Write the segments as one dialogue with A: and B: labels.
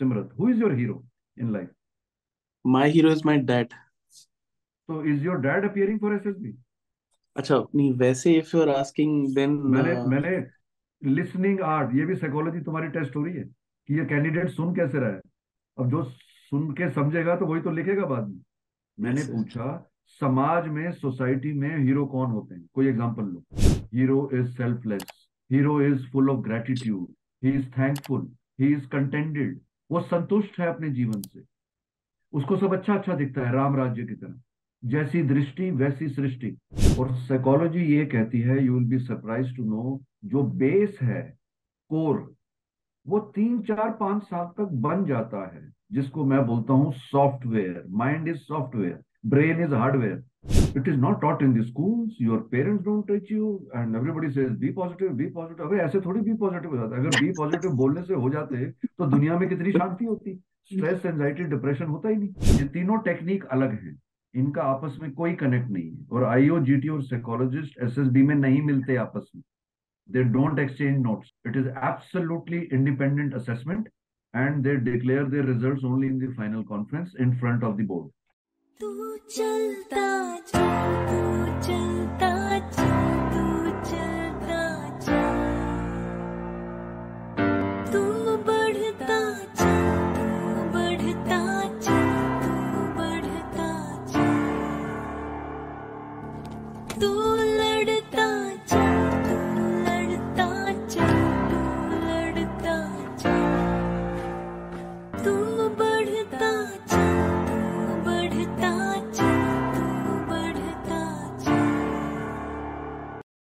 A: Simrat, who is your hero in life?
B: My hero is my dad.
A: So is your dad appearing for SSB?
B: अच्छा नहीं वैसे if you are asking then
A: मैंने
B: uh,
A: मैंने listening art ये भी psychology तुम्हारी test हो रही है कि ये कैंडिडेट सुन कैसे रहा है। अब जो सुन के समझेगा तो वही तो लिखेगा बाद में। मैंने
B: yes
A: पूछा समाज में सोसाइटी में हीरो कौन होते हैं? कोई example low. Hero is selfless hero is full of gratitude he is thankful he is contented वो संतुष्ट है अपने जीवन से। उसको सब अच्छा अच्छा दिखता है राम राज्य की तरह। जैसी दृष्टि, वैसी सृष्टि। और साइकोलॉजी ये कहती है you will be surprise to know जो बेस है कोर वो तीन, चार, पाँच साल तक बन जाता है। जिसको मैं बोलता हूँ software mind is software brain is hardware it is not taught in the schools your parents don't teach you and everybody says be positive be positive अबे, ऐसे थोड़ी बी पॉजिटिव हो जाता अगर बी पॉजिटिव बोलने से हो जाते तो दुनिया में कितनी शांति होती। स्ट्रेस एंजाइटी डिप्रेशन होता ही नहीं। ये तीनों टेक्निक अलग हैं। इनका आपस में कोई कनेक्ट नहीं है। और आईओ जीटी और साइकोलॉजिस्ट एसएसबी में नहीं मिलते आपस में। They don't exchange notes. It is absolutely independent assessment, and they declare their results only in the final conference in front of the board.
C: तू चलता जा तू चलता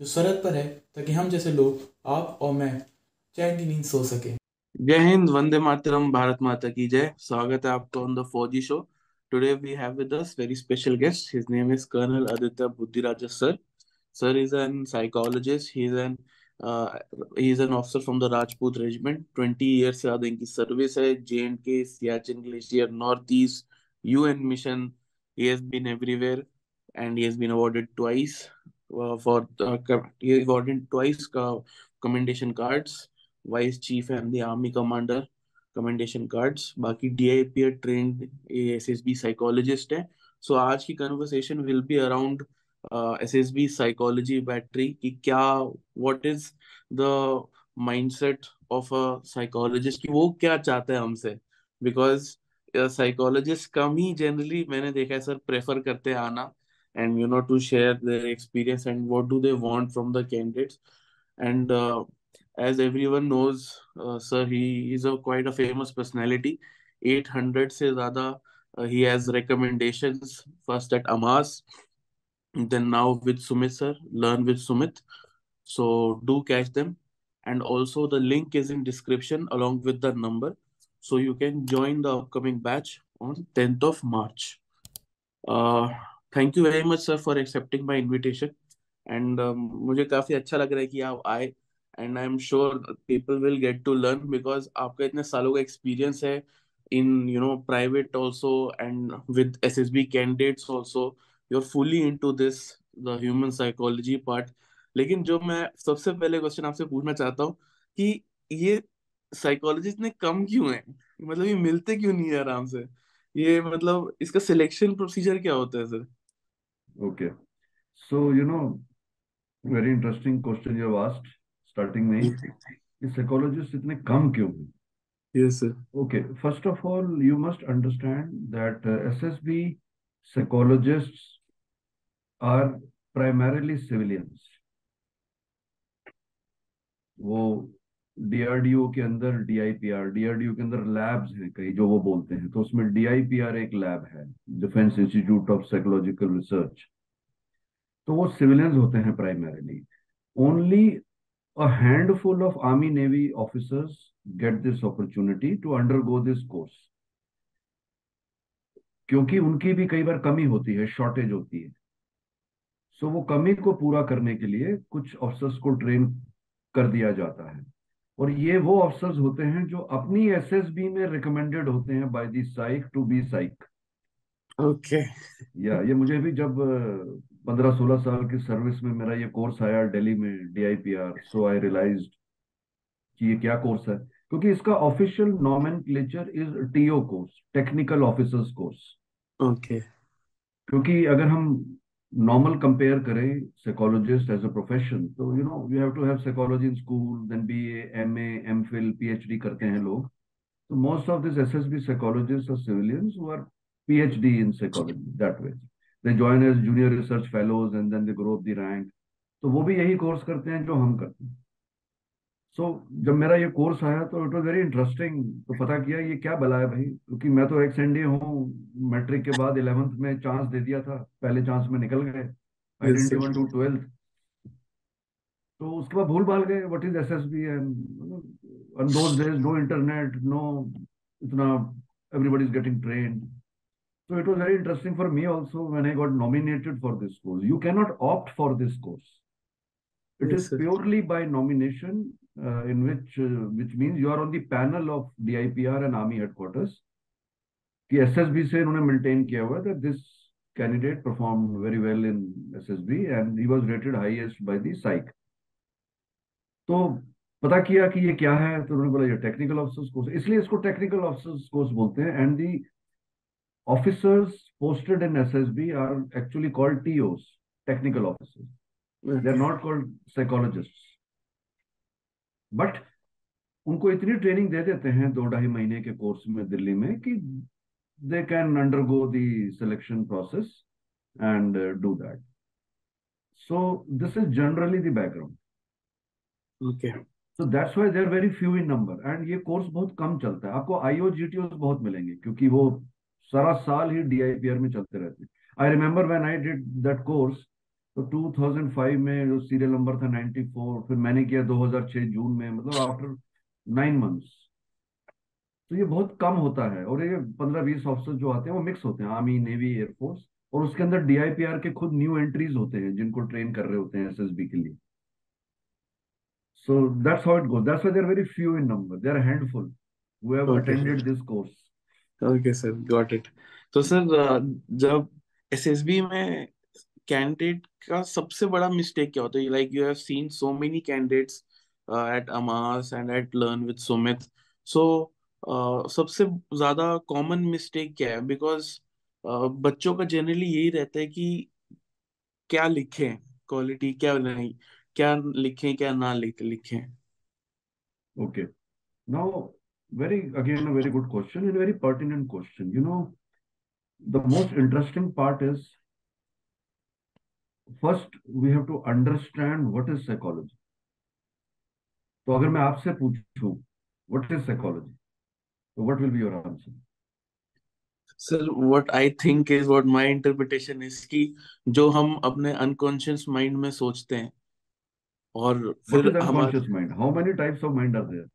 D: जो सरहद पर है ताकि हम जैसे लोग आप और मैं चैन की नींद सो सके। जय हिंद वंदे मातरम भारत माता की जय। स्वागत है आपका on the Fauji show today we have with us very special guest his name is colonel Aditya Buddhiraj sir sir is an psychologist he is an he is an officer from the Rajput regiment 20 years से ज़्यादा इनकी service है. J and K Siachen glacier north east UN mission has been everywhere and he has been awarded twice. uh, for he awarded twice uh, commendation cards vice chief and the army commander commendation cards बाकी DIP trained SSB psychologist है so आज की will be around uh, SSB psychology battery कि क्या what is the mindset of a psychologist कि वो क्या चाहता है हमसे because साइकोलॉजिस्ट कम ही जनरली मैंने देखा है सर प्रेफर करते हैं आना and you know to share their experience and what do they want from the candidates. And uh, as everyone knows uh, sir he is a quite a famous personality. 800 se zyada uh, he has recommendations first at amas then now with sumit sir learn with sumit. So do catch them. And also the link is in description along with the number. So you can join the upcoming batch on 10th of march. Uh, thank you very much sir for accepting invitation. And um, मुझे काफ़ी अच्छा लग रहा है कि आप आए। And I am sure people will get to learn because आपका इतने सालों का एक्सपीरियंस है in you know private also and with S S B candidates also you are fully into this the human psychology part लेकिन जो मैं सबसे पहले क्वेश्चन आपसे पूछना चाहता हूँ कि ये साइकोलॉजिस्ट इतने कम क्यों है? मतलब ये मिलते क्यों नहीं है आराम से? ये मतलब इसका सिलेक्शन प्रोसीजर क्या होता है sir
A: okay so you know very interesting question you have asked starting में ही कि साइकोलॉजिस्ट इतने कम क्यों हैं
D: yes sir
A: Okay, first of all, you must understand that uh, SSB psychologists are primarily civilians. वो डीआरडीओ के अंदर डीआईपीआर डीआरडीओ के अंदर लैब्स हैं कई जो वो बोलते हैं। तो उसमें डीआईपीआर एक लैब है defence institute of psychological research तो वो सिविलियंस होते हैं primarily only a handful of army navy officers get this opportunity to undergo this course क्योंकि उनकी भी कई बार कमी होती है शॉर्टेज होती है। सो so, वो कमी को पूरा करने के लिए कुछ ऑफिसर्स को ट्रेन कर दिया जाता है। और ये वो ऑफिसर्स होते हैं जो अपनी एसएसबी में रिकमेंडेड होते हैं by the psych to be psych
B: okay
A: या ये मुझे भी जब पंद्रह सोलह साल की सर्विस में मेरा ये कोर्स आया दिल्ली में डीआईपीआर सो आई रियलाइज़ कि ये क्या कोर्स है। क्योंकि इसका official nomenclature is TO course technical officers course
B: okay
A: क्योंकि अगर हम नॉर्मल कंपेयर करें साइकोलॉजिस्ट एज अ प्रोफेशन तो you know you have to have psychology in school then BA MA MPhil PhD करते हैं लोग तो most of this SSB psychologist और civilians who are PhD in psychology, that way. They join as junior research fellows and then they grow up the rank. तो वो भी यही course करते हैं जो हम करते हैं सो so, जब मेरा ये कोर्स आया तो इट वॉज़ वेरी इंटरेस्टिंग तो पता किया ये क्या बला है भाई? क्योंकि मैं तो एक्स एनडी हूँ. मैट्रिक के बाद इलेवेंथ में चांस दे दिया था. पहले चांस में निकल गए. तो उसके बाद भूल भाल गए. What is SSB and on those days no internet no इतना everybody is getting trained. So it was very interesting for me also when i got nominated for this course. You cannot opt for this course. It
B: Yes,
A: is
B: sir.
A: purely by nomination uh, in which uh, which means you are on the panel of DIPR and army headquarters कि SSB से इन्होंने maintain किया हुआ that this candidate performed very well in SSB and he was rated highest by the psych तो पता किया कि ये क्या है तो उन्होंने बोला ये टेक्निकल ऑफिसर्स कोर्स इसलिए इसको टेक्निकल ऑफिसर्स कोर्स बोलते हैं and the officers posted in SSB are actually called TOs technical officers they are not called psychologist but उनको इतनी ट्रेनिंग दे देते हैं दो ढाई महीने के कोर्स में दिल्ली में कि they can undergo the selection process and do that so this is generally the background
B: okay
A: so that's why they are very few in number and ये कोर्स बहुत कम चलता है। आपको आईओ जीटीओ बहुत मिलेंगे क्योंकि वो सारा साल ही डीआईपीआर में चलते रहते हैं। I remember when I did that course तो 2005 में जो सीरियल नंबर था 94 फिर मैंने किया 2006 जून में मतलब आफ्टर नाइन मंथ्स तो ये बहुत कम होता है और ये 15-20 ऑफिसर जो आते हैं वो मिक्स होते हैं आर्मी नेवी एयरफोर्स और उसके अंदर डीआईपीआर के खुद न्यू एंट्रीज होते हैं जिनको ट्रेन कर रहे होते हैं एसएसबी के लिए So that's how it goes. That's why they're very few in number. They're a handful who have
B: Okay.
A: attended this course.
B: Okay sir got it तो सर जब एसएसबी में कैंडिडेट का सबसे बड़ा मिस्टेक क्या होता है? Like you have seen so many candidates at अमास and at learn with Sumit so सबसे ज़्यादा कॉमन मिस्टेक क्या है? बिकॉज़ बच्चों का जनरली यही रहता है कि क्या लिखें? क्वालिटी क्या नहीं? क्या लिखें क्या ना लिख लिखें.
A: Now, very again a very good question and a very pertinent question. You know, the most interesting part is first we have to understand what is psychology तो अगर मैं आपसे पूछू व्हाट इज़ साइकोलॉजी तो what will be your answer
B: sir what I think is what my interpretation is कि जो हम अपने अनकॉन्शियस माइंड में सोचते हैं और फिर
A: unconscious mind how many types of mind are there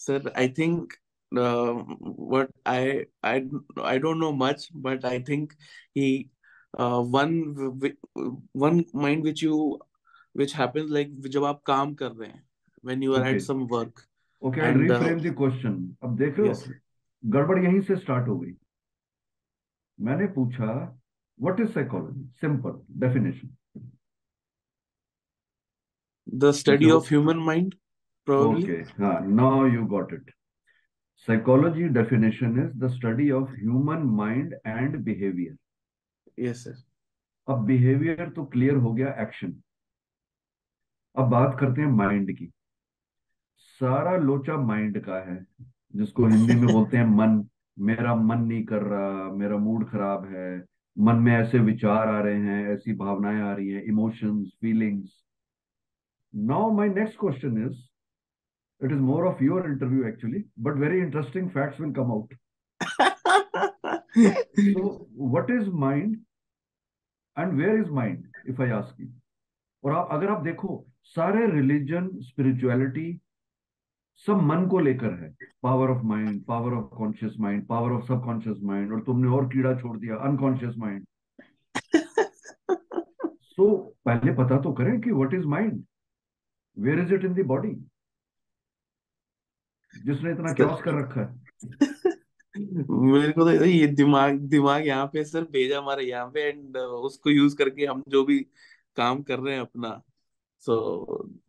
B: sir I think Uh, what I I I don't know much, but I think he he one one mind which you which happens like जब आप काम कर रहे हैं when you are at
A: Okay.
B: Some work
A: Okay, I'll
B: And, uh,
A: reframe the question. अब देख हो गड़बड़ यहीं से स्टार्ट हो गई। मैंने पूछा what is psychology simple definition
B: the study
A: जैसे
B: of human mind probably
A: okay हाँ now you got it psychology definition is the study of human mind and behaviour
B: yes sir
A: अब बिहेवियर तो क्लियर हो गया एक्शन अब बात करते हैं माइंड की. सारा लोचा माइंड का है जिसको हिंदी में बोलते हैं मन. मेरा मन नहीं कर रहा मेरा मूड खराब है. मन में ऐसे विचार आ रहे हैं ऐसी भावनाएँ आ रही हैं emotions feelings now my next question is it is more of your interview actually but very interesting facts will come out so what is mind and where is mind if i ask you? और आप अगर आप देखो सारे religion spirituality सब मन को लेकर है। Power of mind power of conscious mind power of subconscious mind और तुमने और कीड़ा छोड़ दिया अनकॉन्शियस माइंड सो पहले पता तो करें कि what is mind where is it in the body जिसने इतना क्योस कर रखा है।
B: मेरे को तो ये दिमाग दिमाग यहाँ पे सर भेजा हमारे यहाँ पे एंड उसको यूज़ करके हम जो भी काम कर रहे हैं अपना। सो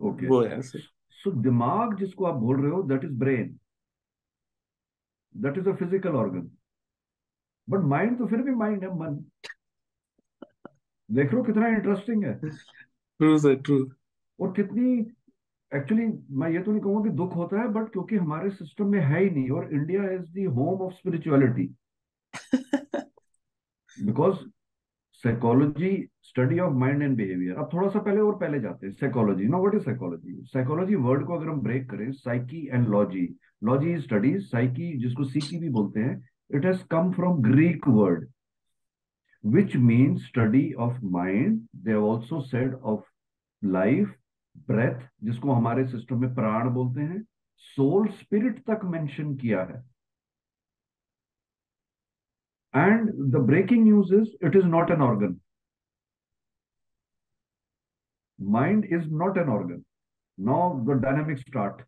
A: ओके
B: वो है सर
A: सो दिमाग जिसको आप बोल रहे हो that is brain that is a physical organ but mind तो फिर भी माइंड है मन। देख रहे हो कितना इंटरेस्टिंग है।
B: ट्रू सर ट्रू
A: और कितनी एक्चुअली मैं ये तो नहीं कहूँगा कि दुख होता है बट क्योंकि हमारे सिस्टम में है ही नहीं और India is the home of spirituality because psychology study of mind and behaviour अब थोड़ा सा पहले और पहले जाते हैं psychology no what is psychology psychology word को अगर हम ब्रेक करें psyche and logy logy is study psyche जिसको सीकी भी बोलते हैं it has come from Greek word which means study of mind. They have also said of life breath जिसको हमारे सिस्टम में प्राण बोलते हैं सोल स्पिरिट तक मेंशन किया है। And the breaking news is it is not an organ mind is not an organ now the dynamic start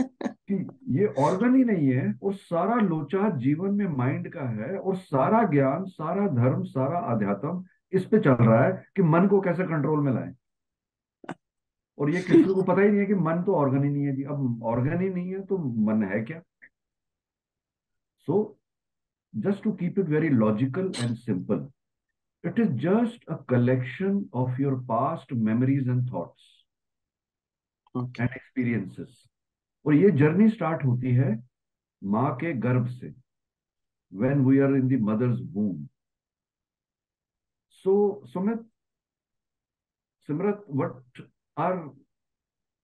A: कि ये ऑर्गन ही नहीं है और सारा लोचा जीवन में माइंड का है और सारा ज्ञान सारा धर्म सारा अध्यात्म इस पे चल रहा है कि मन को कैसे कंट्रोल में लाए? और ये किसी को पता ही नहीं है कि मन तो ऑर्गन ही नहीं है जी। अब ऑर्गन ही नहीं है तो मन है क्या? So just to keep it very logical and simple it is just a collection of your past memories and
B: thoughts
A: and experiences और ये जर्नी स्टार्ट होती है माँ के गर्भ से when we are in the mother's womb. So sumit simrat what are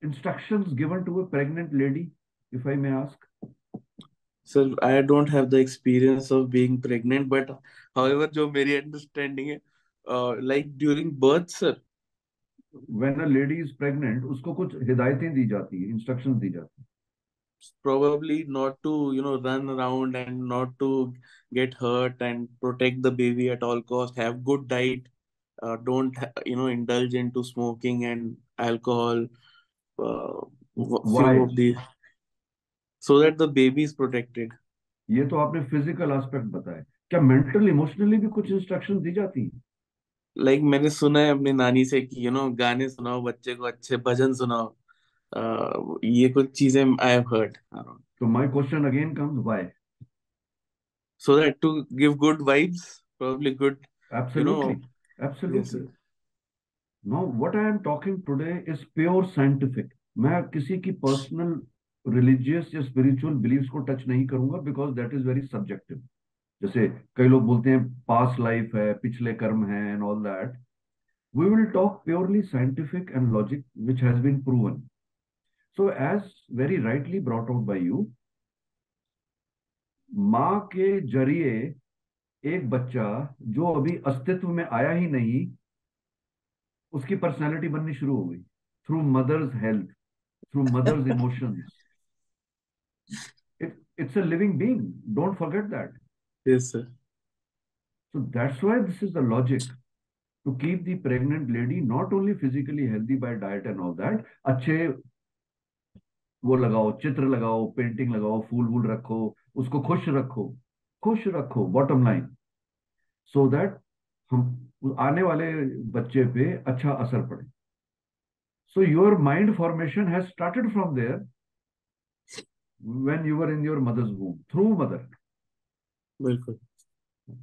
A: instructions given to a pregnant lady if i may ask?
B: Sir I don't have the experience of being pregnant but however जो मेरी understanding है like during birth sir
A: when a lady is pregnant उसको कुछ हिदायतें दी जाती हैं instructions दी जाती हैं।
B: Probably not to you know run around and not to get hurt and protect the baby at all cost have good diet uh, don't you know indulge into smoking and alcohol uh,
A: why
B: few of the so that the baby is protected
A: ये तो आपने physical aspect बताया क्या mental emotionally भी कुछ instructions दी जाती हैं
B: like like, मैंने सुना है अपनी नानी से कि यू नो गाने सुनाओ बच्चे को अच्छे भजन सुनाओ uh, ये कुछ चीज़ें आई हैव हर्ड
A: तो my question again comes why
B: so that to give good vibes probably good you
A: absolutely
B: know yes
A: absolutely
B: sir.
A: Now, what I am talking today is pure scientific. मैं किसी की personal religious या spiritual beliefs को touch नहीं करूँगा because that is very subjective जैसे कई लोग बोलते हैं पास्ट लाइफ है पिछले कर्म है and all that we will talk purely scientific and logic which has been proven so as very rightly brought out by you माँ के ज़रिए एक बच्चा जो अभी अस्तित्व में आया ही नहीं उसकी पर्सनैलिटी बननी शुरू हो गई। Through mother's health through mother's emotion it's a living being don't forget that so that's why this is the logic to keep the pregnant lady not only physically healthy by diet and all that अच्छे वो लगाओ चित्र लगाओ painting लगाओ फूल वूल रखो उसको खुश रखो खुश रखो बॉटम लाइन सो दैट हम आने वाले बच्चे पे अच्छा असर पड़े। So your mind formation has started from there when you were in your mother's womb through mother
B: बिल्कुल।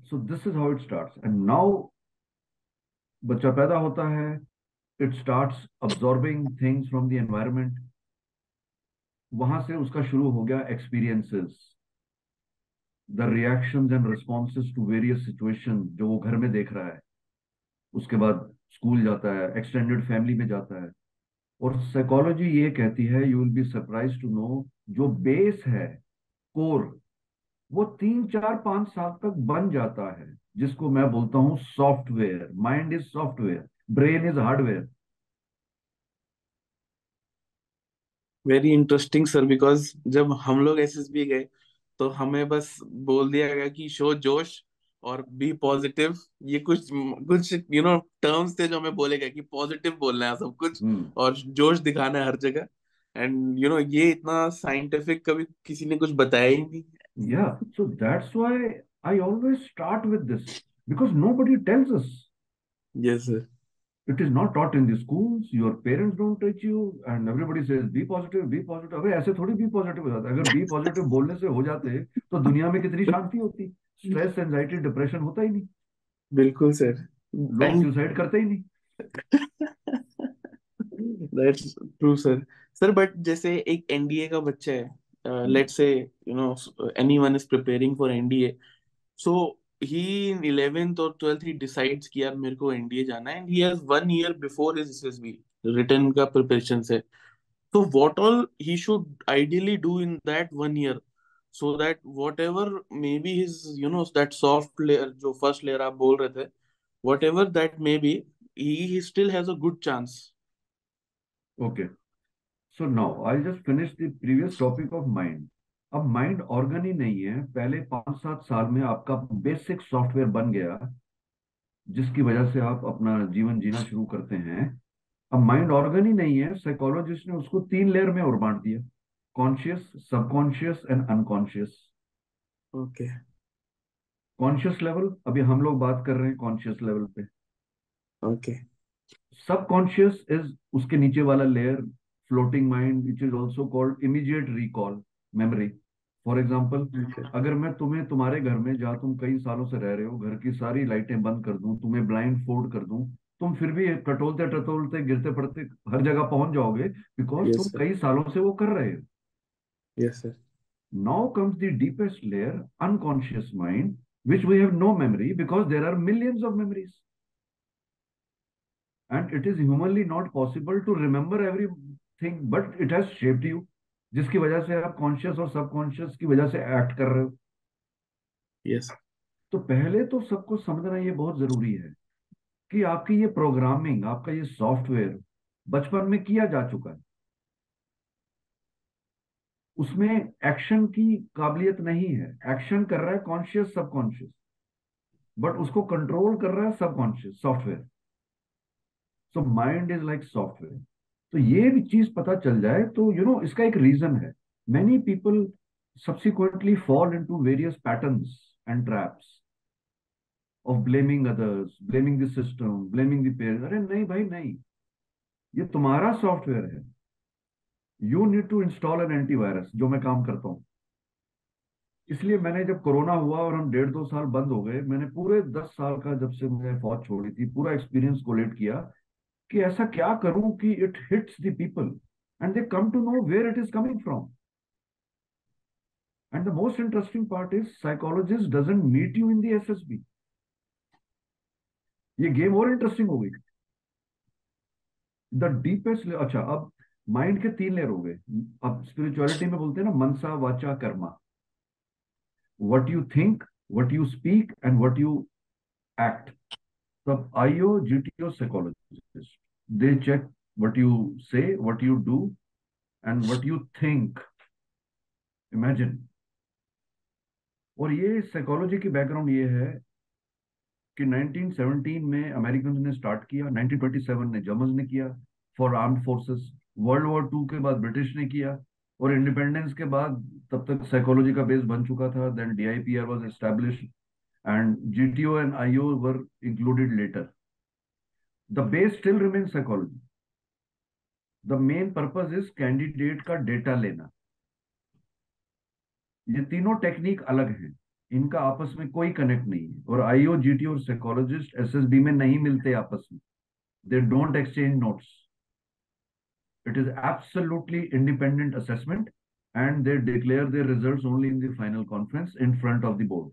A: So this is how it starts and now बच्चा पैदा होता है it starts absorbing things from the environment वहाँ से उसका शुरू हो गया experiences, the reactions and responses to various situations जो वो घर में देख रहा है। उसके बाद स्कूल जाता है एक्सटेंडेड फैमिली में जाता है। और साइकोलॉजी ये कहती है you will be surprise to know जो बेस है कोर वो तीन, चार, पाँच साल तक बन जाता है, जिसको मैं बोलता हूँ software mind is software brain is hardware
B: very interesting sir because जब हम लोग एसएसबी गए तो हमें बस बोल दिया गया कि शो जोश और बी पॉजिटिव ये कुछ कुछ यू नो टर्म्स थे जो हमें बोले गए कि पॉजिटिव बोलना है सब कुछ
A: हम्म।
B: और जोश दिखाना है हर जगह। एंड यू नो ये इतना साइंटिफिक कभी किसी ने कुछ बताया ही नहीं।
A: Yeah, so that's why I always start with this because nobody tells us.
B: Yes sir
A: It is not taught in the schools. Your parents don't teach you, and everybody says be positive, be positive. अबे ऐसे थोड़ी be positive हो जाता अगर be positive बोलने से हो जाते तो दुनिया में कितनी शांति होती। स्ट्रेस एंजाइटी डिप्रेशन होता ही नहीं।
B: बिल्कुल सर
A: लोग सुसाइड करते ही नहीं।
B: That's true sir sir but जैसे एक एनडीए का बच्चा है let's say you know anyone is preparing for NDA so he in eleventh और ट्वेल्थ ही डिसाइड्स किया मेरे को एनडीए जाना है and he has one year before his SSB written का प्रिपरेशन है तो what all he should ideally do in that one year so that whatever may be his you know that soft layer जो first layer आप बोल रहे थे whatever that may be he he still has a good chance
A: okay so now I just finish the previous topic of mind अब mind organ ही नहीं है। पहले पाँच सात साल में आपका बेसिक सॉफ्टवेयर बन गया जिसकी वजह से आप अपना जीवन जीना शुरू करते हैं। अब माइंड ऑर्गन ही नहीं है साइकोलॉजिस्ट ने उसको तीन लेयर में और बांट दिया conscious subconscious and unconscious
B: okay
A: conscious level अभी हम लोग बात कर रहे हैं कॉन्शियस लेवल पे।
B: Okay
A: सबकॉन्शियस इज़ उसके नीचे वाला layer floating mind which is also called immediate recall memory for
B: example
A: अगर मैं तुम्हें तुम्हारे घर में जहाँ तुम कई सालों से रह रहे हो घर की सारी लाइटें बंद कर दू तुम्हें ब्लाइंड फोल्ड कर दू तुम फिर भी टटोलते टटोलते गिरते पड़ते हर जगह पहुँच जाओगे बिकॉज़
B: yes,
A: तुम
B: sir.
A: कई सालों से वो कर रहे हो।
B: Yes
A: now comes the deepest layer unconscious mind which we have no memory because there are millions of memories and it is humanly not possible to remember everything but it has you जिसकी वजह से आप conscious और subconscious की वजह से act कर रहे हो।
B: Yes.
A: तो पहले तो सबको समझना ये बहुत ज़रूरी है कि आपकी ये प्रोग्रामिंग आपका ये सॉफ्टवेयर बचपन में किया जा चुका है। उसमें एक्शन की काबिलियत नहीं है। एक्शन कर रहा है कॉन्शियस सबकॉन्शियस बट उसको कंट्रोल कर रहा है subconscious software so mind is like software तो ये भी चीज़ पता चल जाए तो यू you नो know, इसका एक रीजन है। Many people subsequently fall into various patterns and traps of blaming others, blaming the system, blaming the parents. अरे नहीं भाई नहीं। ये तुम्हारा सॉफ्टवेयर है। You need to install an antivirus जो मैं काम करता हूँ। इसलिए मैंने जब कोरोना हुआ और हम डेढ़ दो साल बंद हो गए मैंने पूरे दस साल का जब से मैंने फौज छोड़ी थी पूरा एक्सपीरियंस कोलेट किया कि ऐसा क्या करूँ कि it hits the people and they come to know where it is coming from And the most interesting part is psychologist doesn't meet you in the SSB. ये गेम और इंटरेस्टिंग हो गई। द डीपेस्ट अच्छा अब mind के तीन layer हो गए। अब स्पिरिचुअलिटी में बोलते हैं ना, मनसा, वाचा, कर्मा। What you think what you speak and what you act तब IO GTO psychologist they check what you say what you do and what you think imagine और ये साइकोलॉजी की बैकग्राउंड ये है कि 1917 में अमेरिकन ने स्टार्ट किया 1927 ने जर्मन ने किया for arm forces world war two के बाद ब्रिटिश ने किया, और इंडिपेंडेंस के बाद तब तक साइकोलॉजी का बेस बन चुका था then DIPR was established And GTO and IO were included later the base still remain psychology the main purpose is candidate का डेटा लेना ये तीनों टेक्निक अलग हैं इनका आपस में कोई कनेक्ट नहीं है और आईओ जीटी और साइकोलॉजिस्ट एसएसबी में नहीं मिलते आपस में they don't exchange notes it is absolutely independent assessment and they declare their results only in the final conference in front of the board.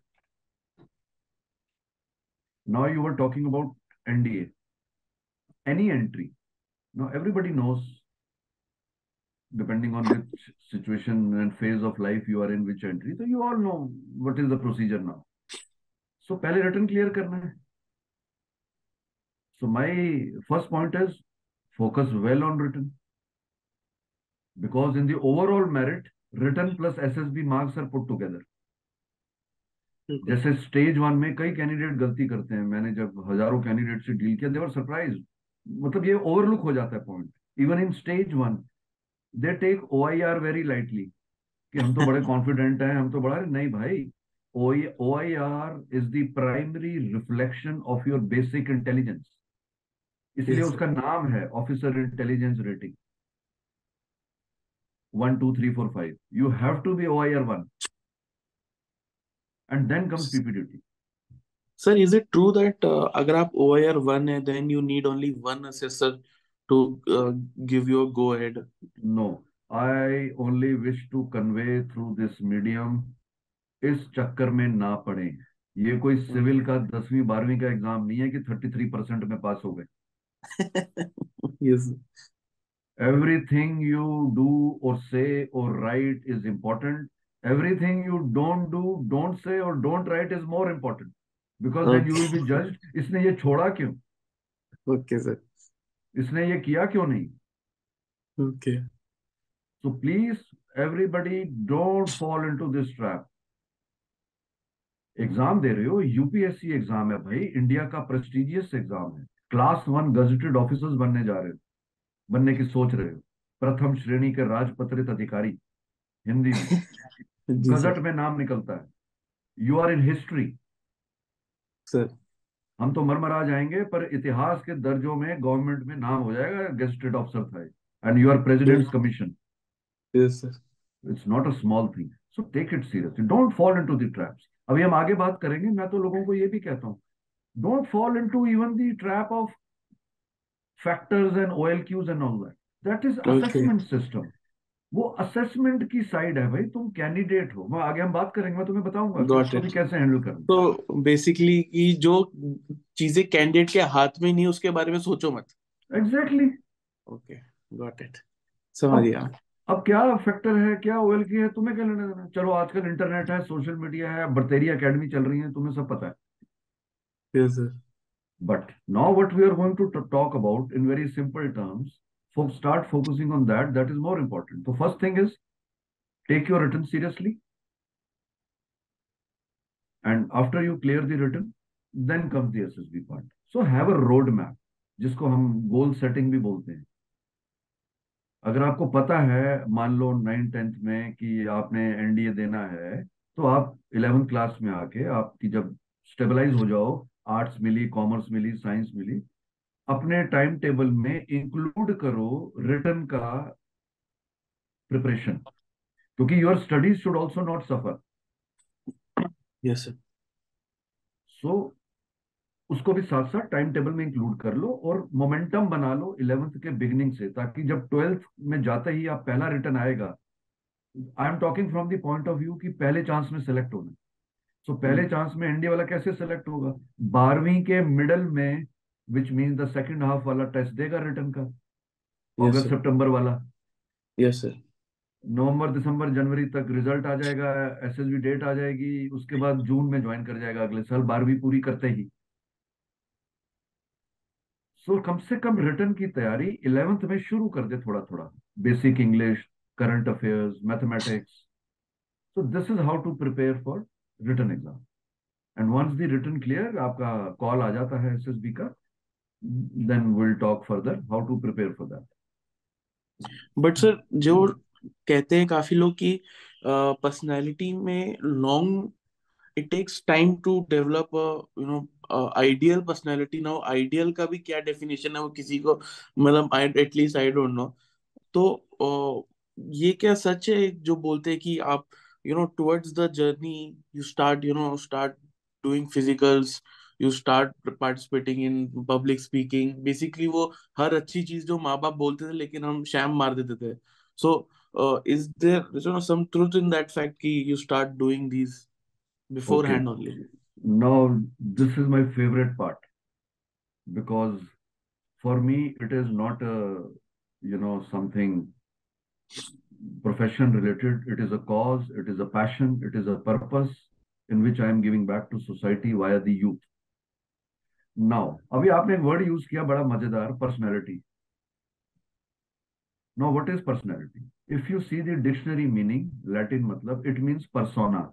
A: Now you were talking about NDA. Any entry. Now everybody knows depending on which situation and phase of life you are in, which entry. So you all know what is the procedure now. So पहले written clear करना है. So my first point is focus well on written. because in the overall merit written plus ssb marks are put together
B: बिल्कुल
A: जैसे stage one में कई candidate गलती करते हैं। मैंने जब हज़ारों कैंडिडेट से डील किया देवर सरप्राइज़ मतलब ये ओवरलुक हो जाता है point even in stage one they take O I R very lightly कि हम तो बड़े कॉन्फिडेंट हैं हम तो बड़ा नहीं भाई O I R is the primary reflection of your basic intelligence इसलिए
B: Yes,
A: उसका नाम है officer intelligence rating one two three four five you have to be O I R one and then comes PPDT
B: sir is it true that अगर आप OIR वन है then you need only one assessor to give you go ahead
A: No, I only wish to convey through this medium इस चक्कर में ना पड़े। ये कोई सिविल का दसवीं बारहवीं का एग्ज़ाम नहीं है कि थर्टी थ्री परसेंट में पास हो गए।
B: यस
A: एवरीथिंग यू डू और से और write is important everything you don't do don't say और don't write is more important because then you will be judged इसने ये छोड़ा क्यों?
B: ओके सर
A: इसने ये किया क्यों नहीं?
B: Okay
A: So please, everybody, don't fall into this trap. Exam दे रहे हो यूपीएससी एग्ज़ाम है भाई इंडिया का प्रेस्टिजियस एग्ज़ाम है। क्लास वन गजेटेड ऑफिसर्स बनने जा रहे हो बनने की सोच रहे हो। प्रथम श्रेणी के राजपत्रित अधिकारी। हिंदी में। गजट में नाम निकलता है। You are in history
B: sir.
A: हम तो मरमरा जाएँगे पर इतिहास के दर्जों में गवर्नमेंट में नाम हो जाएगा गजेटेड ऑफिसर था and you are
B: president's commission
A: it's not a small thing so take it seriously don't fall into the traps अभी हम आगे बात करेंगे मैं तो लोगों को ये भी कहता हूँ। Don't fall into even the trap of factors and OLQs and all that that
B: is.
A: Assessment system वो असेसमेंट की साइड है भाई तुम कैंडिडेट हो। मैं आगे हम बात करेंगे मैं तुम्हें बताऊँगा उसको भी कैसे हैंडल करना
B: तो बेसिकली कि जो चीज़ें कैंडिडेट के हाथ में नहीं उसके बारे में सोचो मत।
A: एग्जैक्टली
B: ओके गॉट इट समझ गया।
A: अब क्या फैक्टर है क्या ओएल की है तुम्हें क्या लेना देना चलो आजकल इंटरनेट है सोशल मीडिया है बर्तेरी अकेडमी चल रही है तुम्हें सब पता है।
B: Yes sir
A: But now what we are going to t- talk about in very simple terms, start focusing on that. That is more important. The first thing is take your written seriously. And after you clear the written, then comes the SSB part. So have a roadmap, जिसको हम goal setting भी बोलते हैं अगर आपको पता है मान लो नाइन टेंथ में कि आपने एनडीए देना है तो आप इलेवेंथ क्लास में आके आपकी जब स्टेबलाइज हो जाओ आर्ट्स मिली कॉमर्स मिली साइंस मिली अपने टाइम टेबल में इंक्लूड करो रिटर्न का प्रिपरेशन क्योंकि your studies should also not suffer
B: yes sir
A: so उसको भी साथ साथ टाइम टेबल में इंक्लूड कर लो और मोमेंटम बना लो इलेवेंथ के बिगिनिंग से ताकि जब ट्वेल्थ में जाते ही आप पहला रिटर्न आएगा I am talking from the point of view कि पहले चांस में सेलेक्ट होना। सो so, पहले चांस में एनडीए वाला कैसे सेलेक्ट होगा? बारहवीं के मिडल में which mean the second half वाला टेस्ट देगा रिटर्न का अगस्त. सितंबर वाला
B: यस सर
A: नवंबर दिसंबर जनवरी तक रिज़ल्ट आ जाएगा एसएसबी डेट आ जाएगी उसके बाद जून में ज्वाइन कर जाएगा अगले साल बारहवीं पूरी करते ही। सो so, कम से कम रिटर्न की तैयारी इलेवेंथ में शुरू कर दे थोड़ा थोड़ा basic English current affairs mathematics so this is how to prepare for return exam and once the return clear आपका कॉल आ जाता है एसएसबी का। Then will talk further how to prepare for that
B: but sir जो कहते हैं काफ़ी लोग कि पर्सनालिटी में long it takes time to develop you know ideal personality now ideal का भी क्या डेफिनेशन है वो किसी को मतलब at least I don't know तो uh, ये क्या सच है जो बोलते हैं कि आप you know towards the journey you start you know start doing physicals You start participating in public speaking basically वो हर अच्छी चीज जो माँ बाप बोलते थे लेकिन हम शैम मार देते थे so is there you know some truth in that fact कि you start doing these beforehand only
A: Now, this is my favorite part because for me, it is not a, you know, something profession related. It is a cause, it is a passion, it is a purpose in which I am giving back to society via the youth. Now, अभी आपने एक word use किया बड़ा मज़ेदार personality Now, what is personality if you see the dictionary meaning, Latin मतलब, it means persona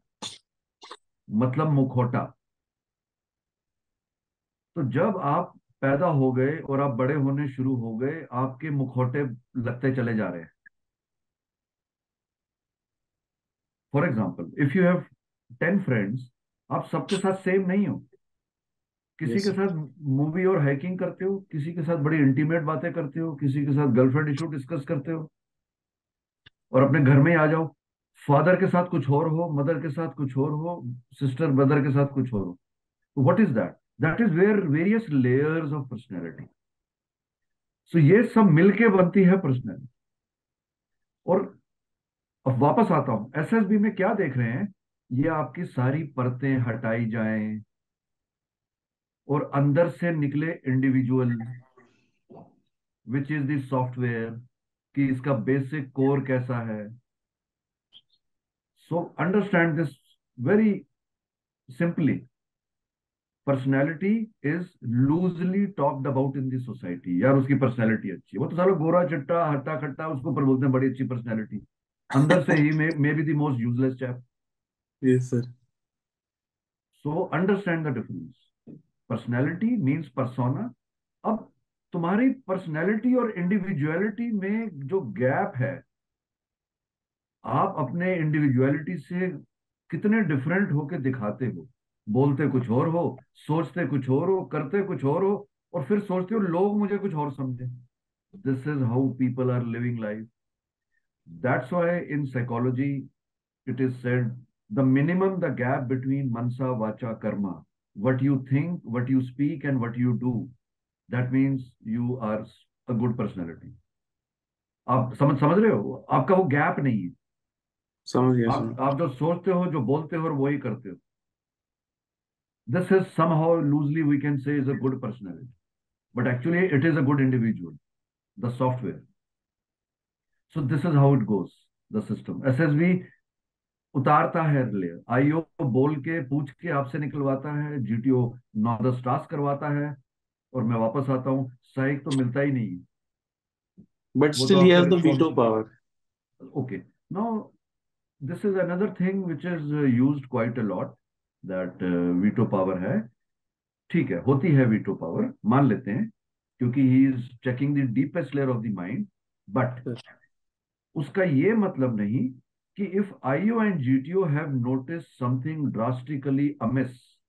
A: मतलब मुखोटा. तो जब आप पैदा हो गए और आप बड़े होने शुरू हो गए आपके मुखोटे लगते चले जा रहे हैं. For example if you have ten friends आप सबके साथ सेम नहीं हो. किसी
B: Yes,
A: के साथ मूवी और हाइकिंग करते हो? किसी के साथ बड़ी इंटीमेट बातें करते हो? किसी के साथ गर्लफ्रेंड इशू डिस्कस करते हो? और अपने घर में ही आ जाओ। फादर के साथ कुछ और हो मदर के साथ कुछ और हो सिस्टर ब्रदर के साथ कुछ और हो। What is that that is where various layers of personality so ये सब मिलके बनती है पर्सनैलिटी और अब वापस आता हूँ। एसएसबी में क्या देख रहे हैं? ये आपकी सारी परतें हटाई जाएँ। और अंदर से निकले individual which is the software कि इसका बेसिक कोर कैसा है? So understand this very simply personality is loosely talked about in the society यार उसकी पर्सनैलिटी अच्छी है। वो तो सारा गोरा चिट्टा हट्टा खट्टा उसको ऊपर बोलते हैं बड़ी अच्छी पर्सनैलिटी अंदर से ही may be the most useless chap
B: Yes, sir.
A: So understand the difference personality means persona अब तुम्हारी पर्सनैलिटी और इंडिविजुअलिटी में जो गैप है, आप अपने इंडिविजुअलिटी से कितने डिफरेंट होके दिखाते हो? बोलते कुछ और हो, सोचते कुछ और हो, करते कुछ और हो, और फिर सोचते हो लोग मुझे कुछ और समझे। This is how people are living life that's why in psychology it is said, the minimum the gap between mansa vacha karma what you think what you speak and what you do that means you are a good personality आप समझ समझ रहे हो आपका वो gap नहीं है
B: समझ गया
A: आप
B: सर
A: आप जो सोचते हो जो बोलते हो और वही करते हो this is somehow loosely we can say is a good personality but actually it is a good individual the software so this is how it goes the system ssb उतारता है लेयर। आईओ बोल के पूछ के आपसे निकलवाता है GTO नौ दस टास्क करवाता है और मैं वापस आता हूँ। सहायक तो मिलता ही नहीं
B: but
A: still
B: power
A: okay now this is another thing which is used quite a lot that veto power है। ठीक है होती है वीटो पावर मान लेते हैं क्योंकि he is checking the deepest layer of the mind but उसका ये मतलब नहीं कि if IO and G GTO have notice something drastically amiss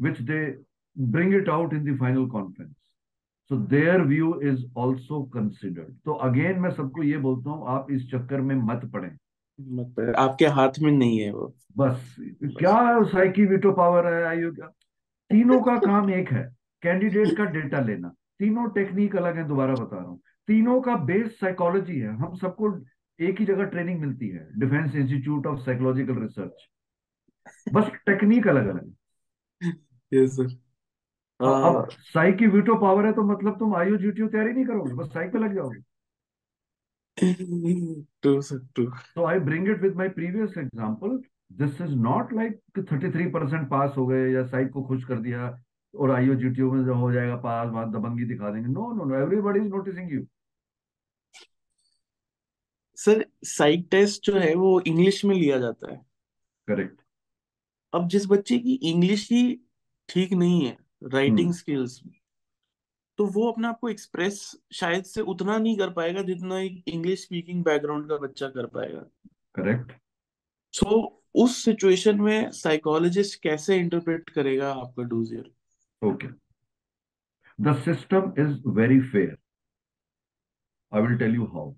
A: which they bring it out in final conference so their view is also considered तो again मैं सबको ये बोलता हूँ आप इस चक्कर में मत पड़े।
B: आपके हाथ में नहीं है वो।
A: बस, बस। क्या साइकी विटो पावर है? आई आयु का तीनों का काम एक है कैंडिडेट का डेटा लेना। तीनों टेक्निक अलग है दोबारा बता रहा हूँ। तीनों का बेस साइकोलॉजी है। हम सबको एक ही जगह ट्रेनिंग मिलती है defence institute of psychological research बस टेक्निक अलग अलग
B: यस सर
A: अब साइक की वीटो पावर है तो मतलब तुम आयु जीटीओ तैयारी नहीं करोगे बस साइक पे लग जाओगे।
B: Sir true
A: So I bring it with my previous example. This is not like 33% pass हो गए या साइट को खुश कर दिया और आईओ जीटीओ में जो हो जाएगा पास वहाँ दबंगी दिखा देंगे। No no no everybody is noticing you
B: sir psych test जो है वो इंग्लिश में लिया जाता है।
A: करेक्ट
B: अब जिस बच्चे की इंग्लिश ही ठीक नहीं है राइटिंग
A: हम्म।
B: स्किल्स तो वो अपने आप को एक्सप्रेस शायद से उतना नहीं कर पाएगा जितना एक इंग्लिश स्पीकिंग बैकग्राउंड का बच्चा कर पाएगा।
A: करेक्ट
B: सो so, उस सिचुएशन में साइकोलॉजिस्ट कैसे इंटरप्रेट करेगा आपका dossier
A: okay the system is very fair I will tell you how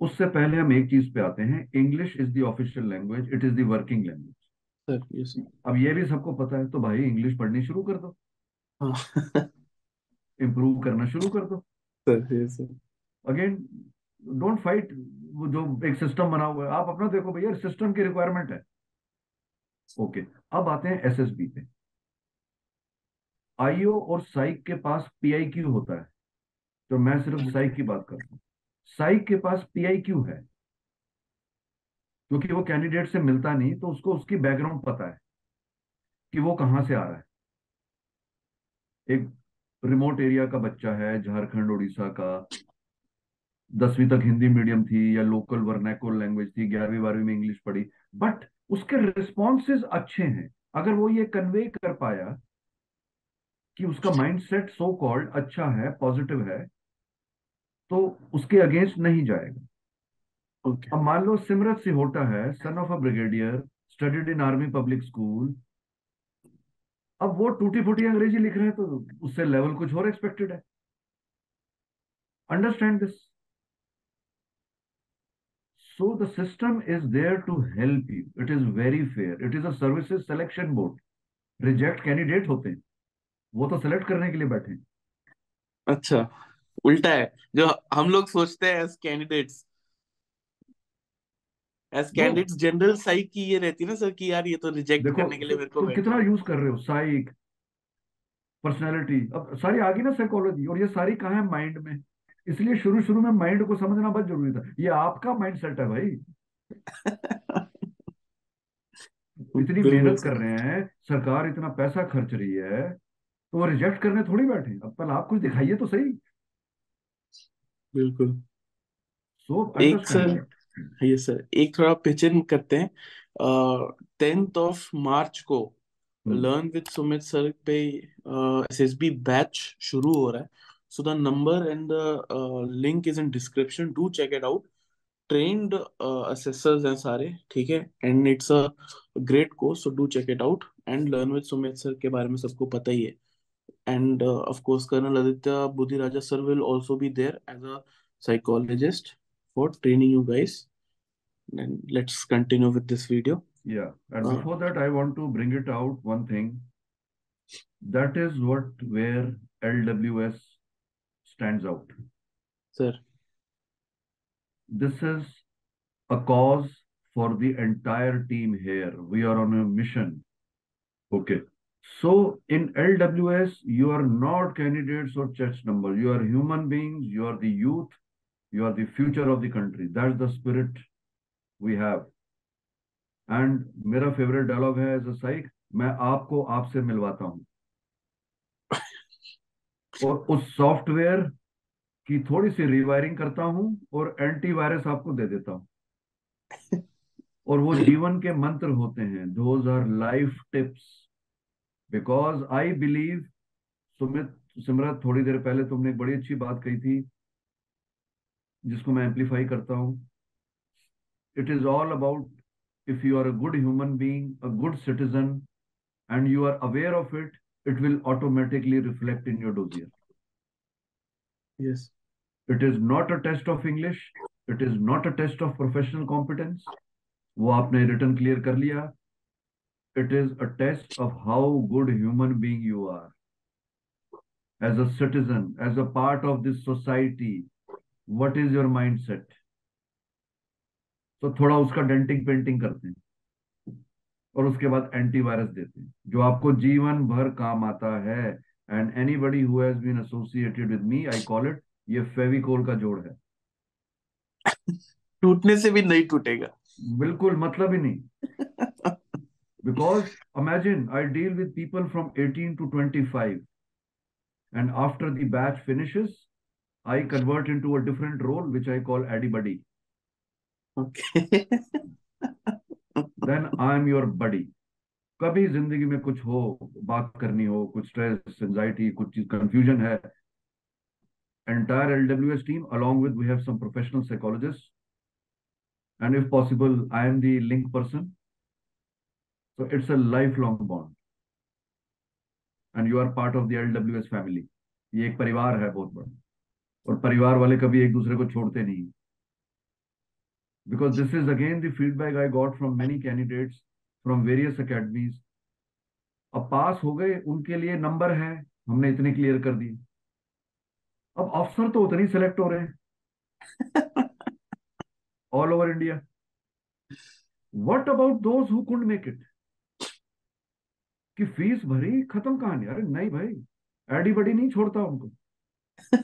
A: उससे पहले हम एक चीज़ पे आते हैं English is the official language it is the
B: working language
A: अब ये भी सबको पता है तो भाई इंग्लिश पढ़नी शुरू कर दो।
B: हाँ।
A: इम्प्रूव करना शुरू कर दो।
B: Sir yes sir
A: again don't fight वो जो एक सिस्टम बना हुआ है। आप अपना देखो भैया सिस्टम की रिक्वायरमेंट है। Okay okay. अब आते हैं एसएसबी पे। आईओ और साइक के पास पीआईक्यू होता है। तो मैं सिर्फ़ साइक की बात करता हूँ। साइक के पास पीआईक्यू है? क्योंकि वो कैंडिडेट से मिलता नहीं तो उसको उसकी बैकग्राउंड पता है कि वो कहाँ से आ रहा है। एक रिमोट एरिया का बच्चा है झारखंड उड़ीसा का। दसवीं तक हिंदी मीडियम थी या लोकल वर्नैकुलर लैंग्वेज थी ग्यारहवीं बारहवीं में इंग्लिश पढ़ी बट उसके रिस्पॉन्सेज अच्छे हैं। अगर वो ये कन्वे कर पाया कि उसका माइंडसेट सो कॉल्ड अच्छा है पॉजिटिव है तो उसके अगेंस्ट नहीं जाएगा।
B: ओके
A: अब मान लो सिमरत सिहोटा है son of a brigadier studied in army public school अब वो टूटी फूटी अंग्रेज़ी लिख रहे हैं तो उससे लेवल कुछ और एक्सपेक्टेड है। Understand this so the system is there to help you it is very fair it is a services selection board reject candidate होते हैं। वो तो सेलेक्ट करने के लिए बैठे हैं।
B: अच्छा। उल्टा है जो हम लोग सोचते हैं as candidates
A: as
B: candidates general psych की ये रहती है ना सर कि यार ये तो रिजेक्ट करने के लिए मेरे को
A: तो कितना यूज़ कर रहे हो? साइक पर्सनैलिटी अब सारी आ गई ना साइकोलॉजी और ये सारी कहाँ है? माइंड में। इसलिए शुरू शुरू में माइंड को समझना बहुत ज़रूरी था। ये आपका माइंड सेट है भाई। इतनी मेहनत कर रहे हैं सरकार इतना पैसा खर्च रही है तो वो रिजेक्ट करने थोड़ी बैठे। अब पहले आप कुछ दिखाइए तो सही।
B: बिल्कुल।
A: सो
B: एक सर ये सर एक थोड़ा पिचिन करते हैं। टेंथ ऑफ़ मार्च को लर्न विद सुमित सर पे एसएसबी बैच शुरू हो रहा है। So the number and the link is in description do check it out trained assessors हैं सारे ठीक है? And it's a great course so do check it out and learn with Sumit sir के बारे में सबको पता ही है। And uh, of course colonel aditya budhiraja sir will also be there as a psychologist for training you guys and let's continue with this video
A: Yeah, and
B: uh,
A: before that, I want to bring it out one thing. That is what where LWS stands out.
B: sir
A: This is a cause for the entire team here. We are on a mission. Okay. So in LWS, you are not candidates or church number. You are human beings. You are the youth. You are the future of the country. That's the spirit we have. And मेरा favourite dialogue है as a psych मैं आपको आपसे मिलवाता हूँ और उस software की थोड़ी सी रिवायरिंग करता हूँ और एंटीवायरस आपको दे देता हूँ और वो जीवन के मंत्र होते हैं those are life tips because I believe Sumit Simrat थोड़ी देर पहले तुमने एक बड़ी अच्छी बात कही थी जिसको मैं एम्पलीफाई करता हूँ। It is all about if you are a good human being good citizen and you are aware of it it will automatically reflect in your dossier it is not a test of English it is not a test of professional competence वो आपने return clear कर लिया। It is a test of how good human being you are. As a citizen, as a part of this society, what is your mindset? तो थोड़ा उसका denting painting करते हैं। और उसके बाद एंटीवायरस देते हैं। जो आपको जीवन भर काम आता है and anybody who has been associated with me I call it ये फेविकोल का जोड़ है।
B: टूटने से भी नहीं टूटेगा।
A: बिल्कुल मतलब ही नहीं। because imagine I deal with people from 18 to 25 and after the batch finishes I convert into a different role which I call AD buddy
B: okay
A: then I am your buddy कभी जिंदगी में कुछ हो बात करनी हो कुछ स्ट्रेस एंजाइटी कुछ चीज कंफ्यूजन है entire LWS team along with we have some professional psychologists and if possible I am the link person So it's a lifelong bond and you are part of the LWS family ये एक परिवार है बहुत बड़ा और परिवार वाले कभी एक दूसरे को छोड़ते नहीं because this is again the feedback I got from many candidates from various academies. अब पास हो गए उनके लिए नंबर है हमने इतने क्लियर कर दिए अब अफसर तो उतने सेलेक्ट हो रहे हैं all over India what about those who could make it कि फ़ीस भरी खत्म कहानी। अरे नहीं भाई एडी बडी नहीं छोड़ता उनको।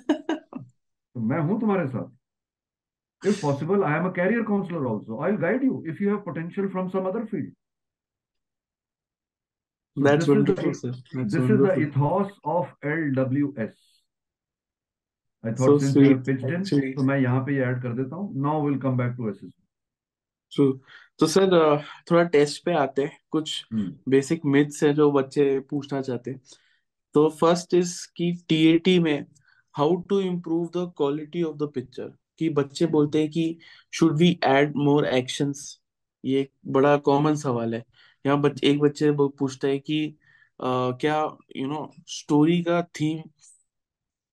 A: तो मैं हूँ तुम्हारे साथ। If possible I am a career counsellor also I will guide you if you have potential from some other field यहाँ पे ऐड कर देता हूँ। Now will come back to S
B: S true तो सर थोड़ा टेस्ट पे आते हैं। कुछ बेसिक मिथ्स है जो बच्चे पूछना चाहते हैं। तो फ़र्स्ट इज़ कि टीएटी में how to improve the quality of the picture कि बच्चे बोलते हैं कि should we add more actions ये एक बड़ा कॉमन सवाल है। यहाँ बच, एक बच्चे पूछता है कि अ, क्या यू नो स्टोरी का थीम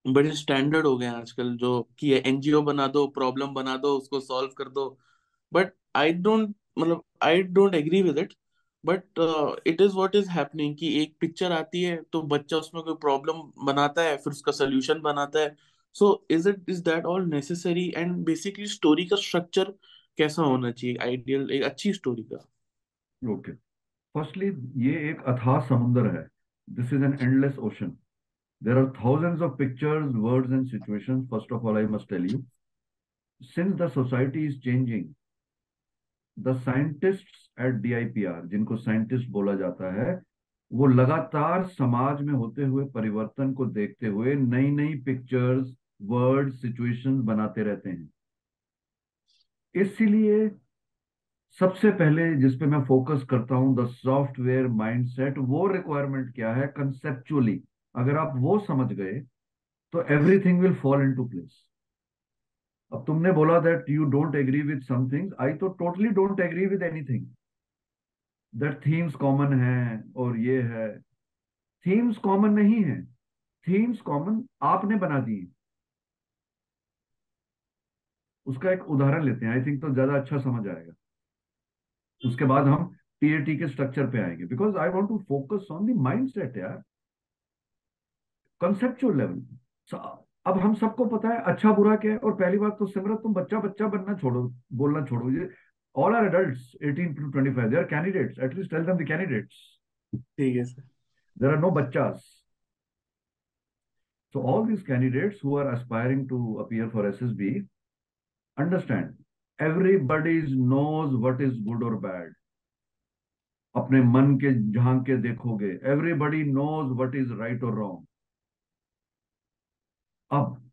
B: बड़े स्टैंडर्ड हो गए हैं आजकल जो कि एनजीओ बना दो प्रॉब्लम बना दो उसको सॉल्व कर दो। बट आई डोंट मतलब I don't agree with it but it is what is happening कि एक पिक्चर आती है तो बच्चा उसमें कोई प्रॉब्लम बनाता है, फिर उसका सोल्यूशन बनाता है। So is it is that all necessary and basically story का स्ट्रक्चर कैसा होना चाहिए? आइडियल एक अच्छी स्टोरी का।
A: ओके फर्स्टली ये एक अथाह समुंदर है। This is an endless ocean there are thousands of pictures words and situations first of all I must tell you since the society is changing the scientists at DIPR जिनको scientist बोला जाता है, वो लगातार समाज में होते हुए, परिवर्तन को देखते हुए नई नई पिक्चर्स वर्ड सिचुएशंस बनाते रहते हैं। इसीलिए सबसे पहले जिस पे मैं फोकस करता हूँ द सॉफ्टवेयर माइंडसेट वो रिक्वायरमेंट क्या है? कंसेप्चुअली अगर आप वो समझ गए तो everything will fall into place अब तुमने बोला that you don't agree with something I तो totally don't agree with anything that themes common है और ये है। थीम्स कॉमन नहीं है। थीम्स कॉमन आपने बना दिए उसका एक उदाहरण लेते हैं। आई थिंक तो ज़्यादा अच्छा समझ आएगा। उसके बाद हम टीएटी के स्ट्रक्चर पे आएँगे। Because I want to focus on the mindset यार। कंसेप्चुअल लेवल अब हम सबको पता है अच्छा बुरा क्या है? और पहली बात तो सिमरत तुम बच्चा बच्चा बनना छोड़ो बोलना छोड़ो। ये all are adults 18 to 25 they are candidates at least tell them the candidates
B: ठीक है sir
A: there are no bachchas so all these candidates who are aspiring to appear for ssb understand everybody knows what is good or bad. अपने मन के झाँक के देखोगे everybody knows what is right और wrong अब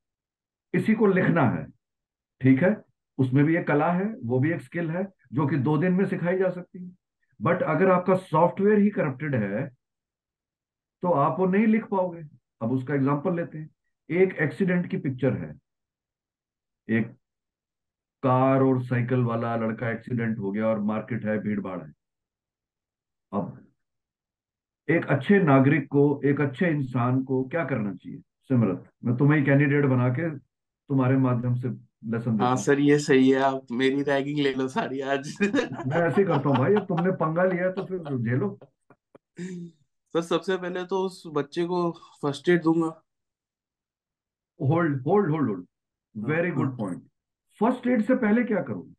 A: इसी को लिखना है। ठीक है? उसमें भी एक कला है, वो भी एक स्किल है, जो कि दो दिन में सिखाई जा सकती है। बट अगर आपका सॉफ्टवेयर ही करप्टेड है तो आप वो नहीं लिख पाओगे। अब उसका एग्ज़ाम्पल लेते हैं। एक एक्सीडेंट की पिक्चर है। एक कार और साइकिल वाला लड़का एक्सीडेंट हो गया और मार्केट है भीड़ भाड़ है। अब एक अच्छे नागरिक को, एक अच्छे इंसान को क्या करना चाहिए? सिमरत मैं तुम्हें कैंडिडेट बना के तुम्हारे माध्यम से लेसन
B: हाँ सर ये सही है। आप मेरी रैगिंग ले लो सारी आज।
A: मैं ऐसे ही करता हूँ भाई। अब तुमने पंगा लिया है तो फिर झेलो।
B: सर सबसे पहले तो उस बच्चे को फ़र्स्ट एड दूँगा।
A: Hold hold hold hold very good point first aid से पहले क्या करोगे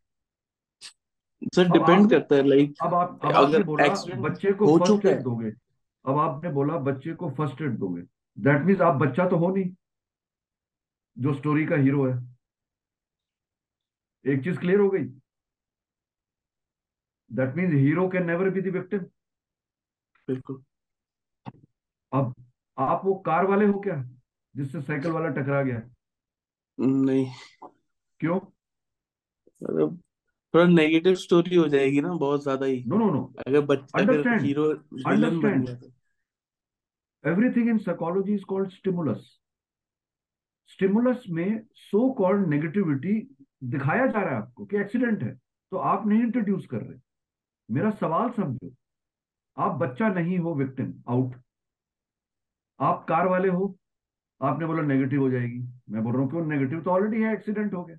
B: सर
A: अब
B: डिपेंड
A: आपने
B: करता है लाइक
A: अब आप अब आपने
B: अगर
A: बोला
B: एक्सीडेंट
A: बच्चे को
B: हो
A: फ़र्स्ट
B: चुका
A: एड
B: है।
A: दोगे। अब आपने बोला बच्चे को फ़र्स्ट एड दोगे। दैट मीन्स आप बच्चा तो हो नहीं जो स्टोरी का हीरो है। एक चीज़ क्लियर हो गई? That means hero can never be the victim
B: बिल्कुल।
A: अब आप वो कार वाले हो क्या जिससे साइकिल वाला टकरा गया?
B: नहीं।
A: क्यों?
B: मतलब थोड़ा नेगेटिव स्टोरी हो जाएगी ना बहुत ज़्यादा ही।
A: नो नो नो
B: अगर बच्चा अगर
A: अंडरस्टैंड
B: हीरो विलन बन
A: अंडरस्टैंड
B: गया तो।
A: Everything in psychology is called stimulus. Stimulus में सो कॉल्ड नेगेटिविटी दिखाया जा रहा है आपको कि एक्सीडेंट है तो आप नहीं इंट्रोड्यूस कर रहे। मेरा सवाल समझो आप बच्चा नहीं हो विक्टिम आउट आप कार वाले हो आपने बोला नेगेटिव हो जाएगी। मैं बोल रहा हूँ क्यों नेगेटिव तो ऑलरेडी है एक्सीडेंट हो गया।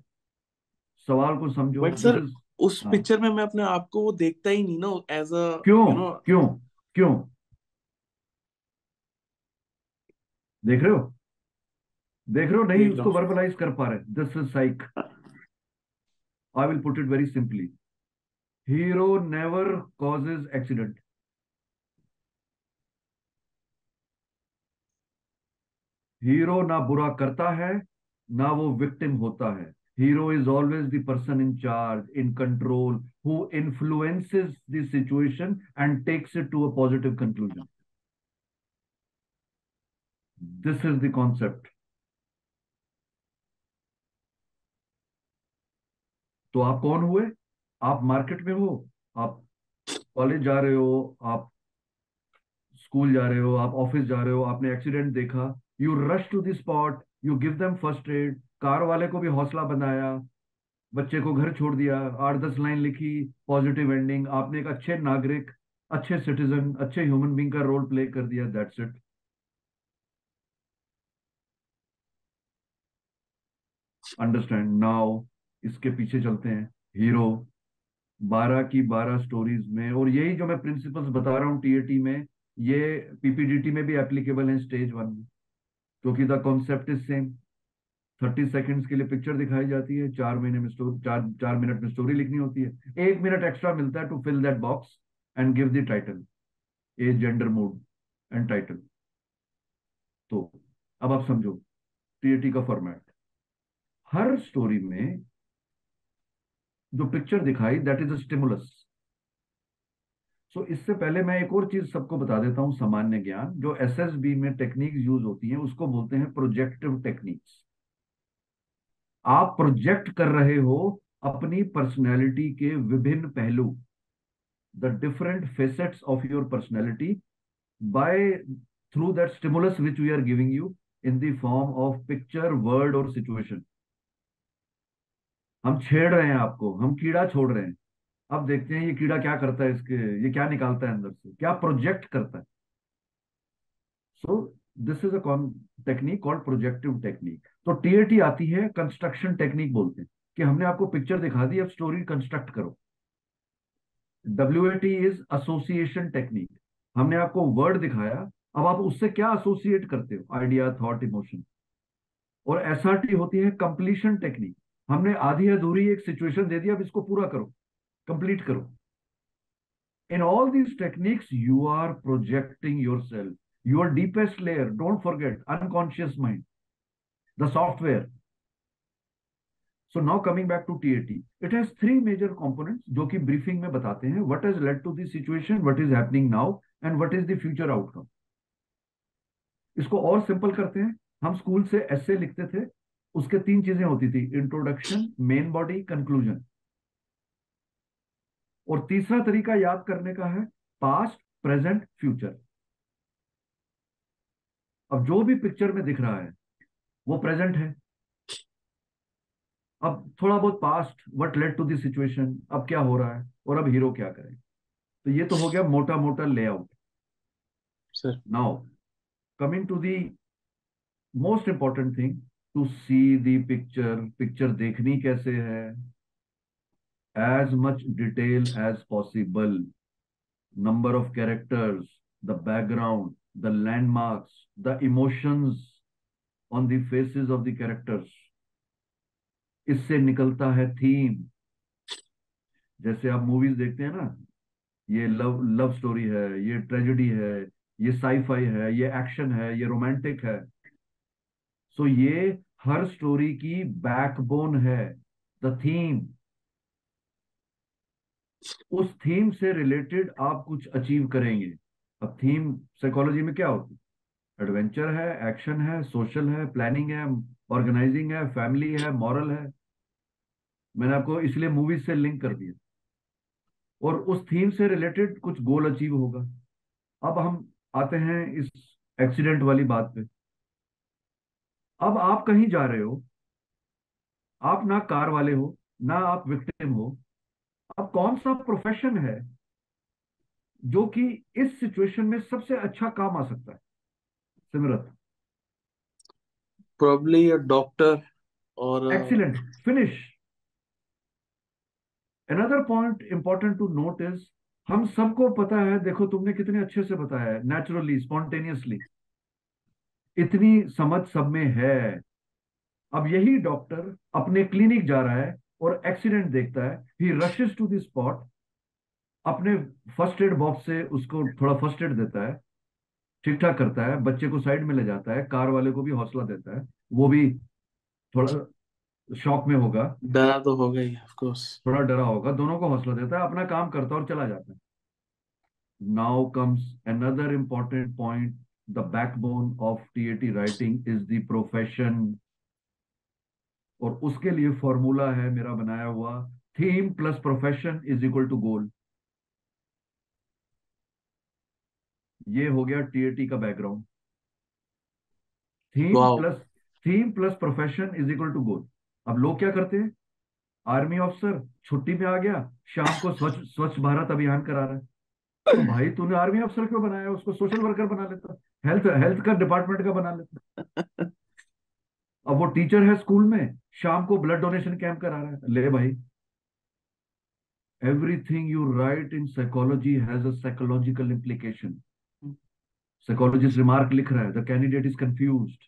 A: सवाल को समझो
B: बट सर उस
A: हाँ।
B: पिक्चर में मैं अपने आप को वो देखता ही नहीं ना एज अ
A: क्यों?
B: यू नो
A: क्यों? क्यों? देख रहे हो? देख रहे हो? नहीं उसको वर्बलाइज कर पा रहे this is psych I will put it very simply hero never causes accident hero ना बुरा करता है ना वो विक्टिम होता है। Hero is always the person in charge in control who influences the situation and takes it to a positive conclusion this is the concept तो आप कौन हुए? आप मार्केट में हो, आप कॉलेज जा रहे हो, आप स्कूल जा रहे हो, आप ऑफ़िस जा रहे हो, आपने एक्सीडेंट देखा you rush to the spot you give them first aid car वाले को भी हौसला बनाया, बच्चे को घर छोड़ दिया, आठ दस लाइन लिखी पॉजिटिव एंडिंग आपने एक अच्छे नागरिक, अच्छे सिटीजन अच्छे ह्यूमन बींग का रोल प्ले कर दिया दैट्स इट अंडरस्टैंड नाउ इसके पीछे चलते हैं. हीरो बारह की बारह स्टोरीज में, और यही जो मैं प्रिंसिपल्स बता रहा हूँ टीएटी में, ये पीपीडीटी में भी एप्लीकेबल है स्टेज वन में. क्योंकि the concept is same thirty seconds के लिए पिक्चर दिखाई जाती है. चार महीने में स्टोरी चार चार मिनट में स्टोरी लिखनी होती है. एक मिनट एक्स्ट्रा मिलता है to fill that box and give the title as gender mood and title तो अब आप समझो टीएटी का फॉर्मेट हर स्टोरी में जो पिक्चर दिखाई that is a stimulus so इससे पहले मैं एक और चीज़ सबको बता देता हूँ, सामान्य ज्ञान, जो एसएसबी में टेक्निक्स यूज़ होती हैं, उसको बोलते हैं प्रोजेक्टिव टेक्निक्स आप प्रोजेक्ट कर रहे हो अपनी पर्सनैलिटी के विभिन्न पहलू the different facets of your personality by through that stimulus which we are giving you in the form of picture word और सिचुएशन हम छेड़ रहे हैं आपको, हम कीड़ा छोड़ रहे हैं। अब देखते हैं ये कीड़ा क्या करता है इसके, ये क्या निकालता है अंदर से, क्या प्रोजेक्ट करता है। So this is a technique called projective technique तो टीएटी आती है कंस्ट्रक्शन टेक्निक बोलते हैं। कि हमने आपको पिक्चर दिखा दी, अब स्टोरी कंस्ट्रक्ट करो। डब्ल्यूएटी इज़ एसोसिएशन टेक्निक हमने आपको वर्ड दिखाया, अब आप उससे क्या एसोसिएट करते हो? आइडिया थॉट इमोशन और एस होती है कंप्लीशन टेक्निक हमने आधी अधूरी एक सिचुएशन दे दी, अब इसको पूरा करो कंप्लीट करो। In all these techniques you are projecting your self your deepest layer don't forget unconscious mind the software so now coming back to TAT it has three major components जो कि briefing में बताते हैं। What is led to this situation what is happening now and what is the future outcome इसको और simple करते हैं। हम स्कूल से ऐसे लिखते थे। उसके तीन चीज़ें होती थी इंट्रोडक्शन मेन बॉडी कंक्लूजन और तीसरा तरीका याद करने का है पास्ट प्रेजेंट फ्यूचर अब जो भी पिक्चर में दिख रहा है वो प्रेजेंट है। अब थोड़ा बहुत past what led to this situation अब क्या हो रहा है और अब हीरो क्या करे। तो ये तो हो गया मोटा मोटा
B: layout
A: now coming to the most important thing to see the picture picture देखनी कैसे है? As much detail as possible number of characters the background the landmarks the emotions on the faces of the characters इससे निकलता है theme जैसे आप movies देखते हैं ना, ये लव लव स्टोरी है, ये ट्रेजेडी है, ये साईफाई है, ये एक्शन है, ये रोमांटिक है। सो ये हर स्टोरी की बैकबोन है द थीम उस थीम से रिलेटेड आप कुछ अचीव करेंगे। अब थीम साइकोलॉजी में क्या होती है? एडवेंचर है एक्शन है सोशल है प्लानिंग है ऑर्गेनाइजिंग है फैमिली है मॉरल है। मैंने आपको इसलिए मूवीज़ से लिंक कर दिया। और उस थीम से रिलेटेड कुछ गोल अचीव होगा। अब हम आते हैं इस एक्सीडेंट वाली बात पे। अब आप कहीं जा रहे हो आप ना कार वाले हो ना आप विक्टिम हो अब कौन सा प्रोफेशन है जो कि इस सिचुएशन में सबसे अच्छा काम आ सकता है? Simrat.
B: Probably a doctor or a,
A: excellent finish another point important to note is हम सबको पता है देखो तुमने कितने अच्छे से बताया है नेचुरली स्पॉन्टेनियसली इतनी समझ सब में है। अब यही डॉक्टर अपने क्लिनिक जा रहा है और एक्सीडेंट देखता है। He rushes to the spot अपने फ़र्स्ट एड बॉक्स से उसको थोड़ा फ़र्स्ट एड देता है। ठीक ठाक करता है। बच्चे को साइड में ले जाता है। कार वाले को भी हौसला देता है। वो भी थोड़ा शॉक में होगा।
B: डरा तो होगा ही ऑफ़ कोर्स
A: थोड़ा डरा होगा। दोनों को हौसला देता है। अपना काम करता है और चला जाता है। Now comes another important point the backbone of TAT writing is the profession और उसके लिए फॉर्मूला है मेरा बनाया हुआ theme plus profession is equal to goal ये हो गया टीएटी का background
B: theme
A: plus theme plus profession is equal to goal अब लोग क्या करते हैं? आर्मी ऑफिसर छुट्टी में आ गया शाम को स्वच्छ स्वच्छ भारत अभियान करा रहा है। तो भाई तूने आर्मी अफसर क्यों बनाया? उसको सोशल वर्कर बना लेता। हेल्थ हेल्थ का डिपार्टमेंट का बना लेता। अब वो टीचर है स्कूल में शाम को ब्लड डोनेशन कैंप करा रहा है। ले भाई। Everything you write in psychology has a psychological implication psychologist remark लिख रहा है द कैंडिडेट इज़ कंफ्यूज्ड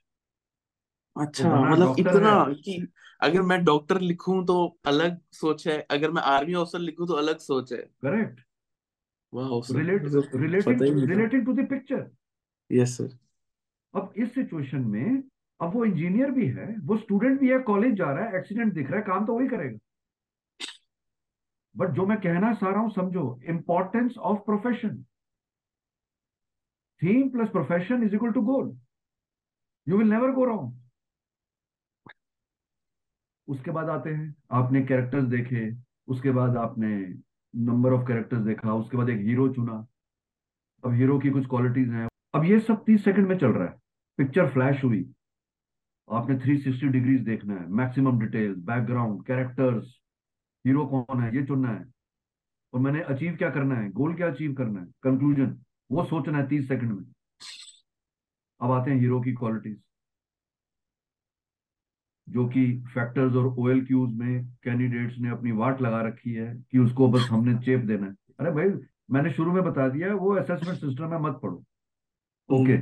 A: वो
B: अच्छा
A: बना
B: मतलब इतना कि अगर मैं डॉक्टर लिखूं तो अलग सोच है अगर मैं आर्मी ऑफिसर लिखूं तो अलग सोच है।
A: करेक्ट
B: पता
A: रिलेटिंग
B: ही नहीं था।
A: Relating to the picture
B: yes sir
A: अब इस सिचुएशन में अब वो इंजीनियर भी है वो स्टूडेंट भी है कॉलेज जा रहा है एक्सीडेंट दिख रहा है काम तो वही करेगा। बट जो मैं कहना चाह रहा हूँ समझो importance of profession theme plus profession is equal to goal you will never go wrong उसके बाद आते हैं आपने कैरेक्टर्स देखे उसके बाद आपने नंबर ऑफ़ कैरेक्टर्स देखा, उसके बाद एक हीरो चुना। अब हीरो की कुछ क्वालिटीज हैं। अब ये सब तीस सेकंड में चल रहा है। पिक्चर फ्लैश हुई। आपने 360 डिग्रीज देखना है। Maximum details background characters hero कौन है? ये चुनना है। और मैंने अचीव क्या करना है? गोल क्या अचीव करना है? कंक्लूजन वो सोचना है तीस सेकंड में। अब आते हैं हीरो की क्वालिटीज जो कि फैक्टर्स और ओएल क्यूज में कैंडिडेट्स ने अपनी वाट लगा रखी है कि उसको बस हमने चेप देना है। अरे भाई मैंने शुरू में बता दिया वो असेसमेंट सिस्टम में मत पढ़ो। ओके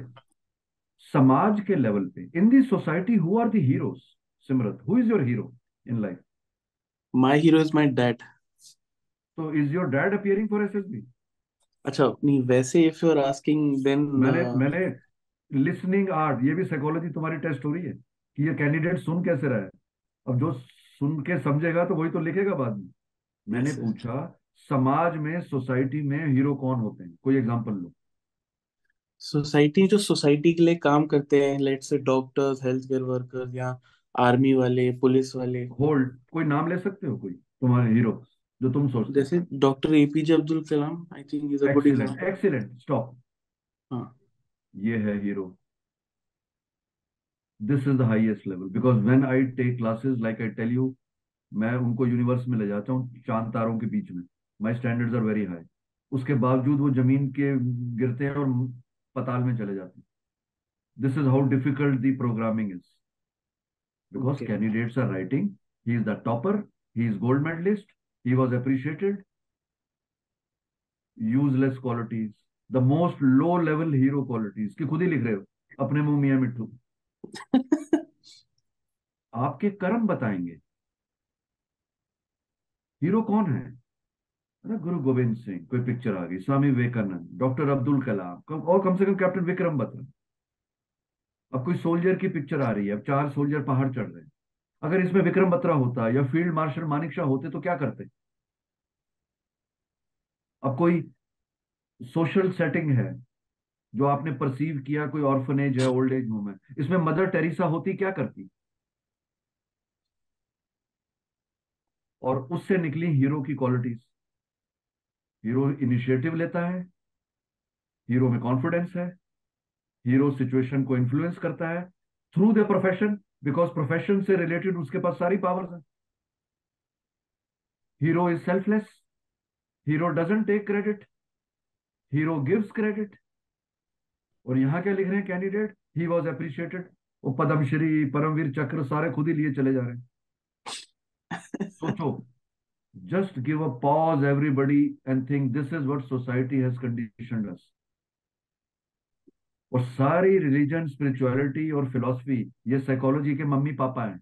A: समाज के लेवल पे in the society who are the heroes Simrat who is your hero in life
B: my hero is my dad
A: तो is your dad appearing for SSB
B: अच्छा नहीं वैसे if you are asking then
A: मैंने मैंने listening art ये भी psychology तुम्हारी test हो रही है। कि ये कैंडिडेट सुन कैसे रहा है? अब जो सुन के समझेगा तो वही तो लिखेगा बाद में। मैंने पूछा समाज में सोसाइटी में हीरो कौन होते हैं? कोई एग्जांपल लो।
B: सोसाइटी जो सोसाइटी के लिए काम करते हैं let's say doctors health care workers या आर्मी वाले पुलिस वाले।
A: होल्ड कोई नाम ले सकते हो कोई? तुम्हारे हीरो जो तुम सोचते
B: जैसे doctor APJ Abdul Kalam I think is a
A: good
B: example
A: excellent stop
B: हाँ।
A: ये है hero this is the highest level because when I take classes like I tell you मैं उनको यूनिवर्स में ले जाता हूँ चाँद तारों के बीच में। My standards are very high उसके बावजूद वो ज़मीन के गिरते हैं और पताल में चले जाते हैं। This is how difficult the programming is because
B: Okay.
A: Are writing writing he is the topper he is gold medalist he was appreciated. Useless qualities. The most low level hero qualities कि खुद ही लिख रहे हो अपने मुँह मियाँ मिट्टू आपके कर्म बताएँगे। हीरो कौन है? अरे गुरु गोविंद सिंह, कोई पिक्चर आ गई। स्वामी विवेकानंद डॉक्टर अब्दुल कलाम, कम- और कम से कम कैप्टन विक्रम बत्रा। अब कोई सोल्जर की पिक्चर आ रही है, अब चार सोल्जर पहाड़ चढ़ रहे हैं। अगर इसमें विक्रम बत्रा होता या फ़ील्ड मार्शल मानिक शाह होते तो क्या करते? अब कोई सोशल सेटिंग है जो आपने परसीव किया कोई ऑर्फनेज है ओल्ड एज होम है, इसमें मदर टेरेसा होती क्या करती? और उससे निकली हीरो की क्वालिटीज हीरो इनिशिएटिव लेता है हीरो में कॉन्फिडेंस है हीरो सिचुएशन को इन्फ्लुएंस करता है through the profession because profession से रिलेटेड उसके पास सारी पावर्स है। Hero is selfless hero doesn't take credit hero gives credit और यहाँ क्या लिख रहे हैं कैंडिडेट ही वॉज़ अप्रिशिएटेड वो पद्मश्री परमवीर चक्र सारे खुद ही लिए चले जा रहे हैं। सोचो give a pause, everybody, and think this is what society has conditioned us. और सारी रिलीजन स्पिरिचुअलिटी और फिलॉसफी ये साइकोलॉजी के मम्मी पापा हैं।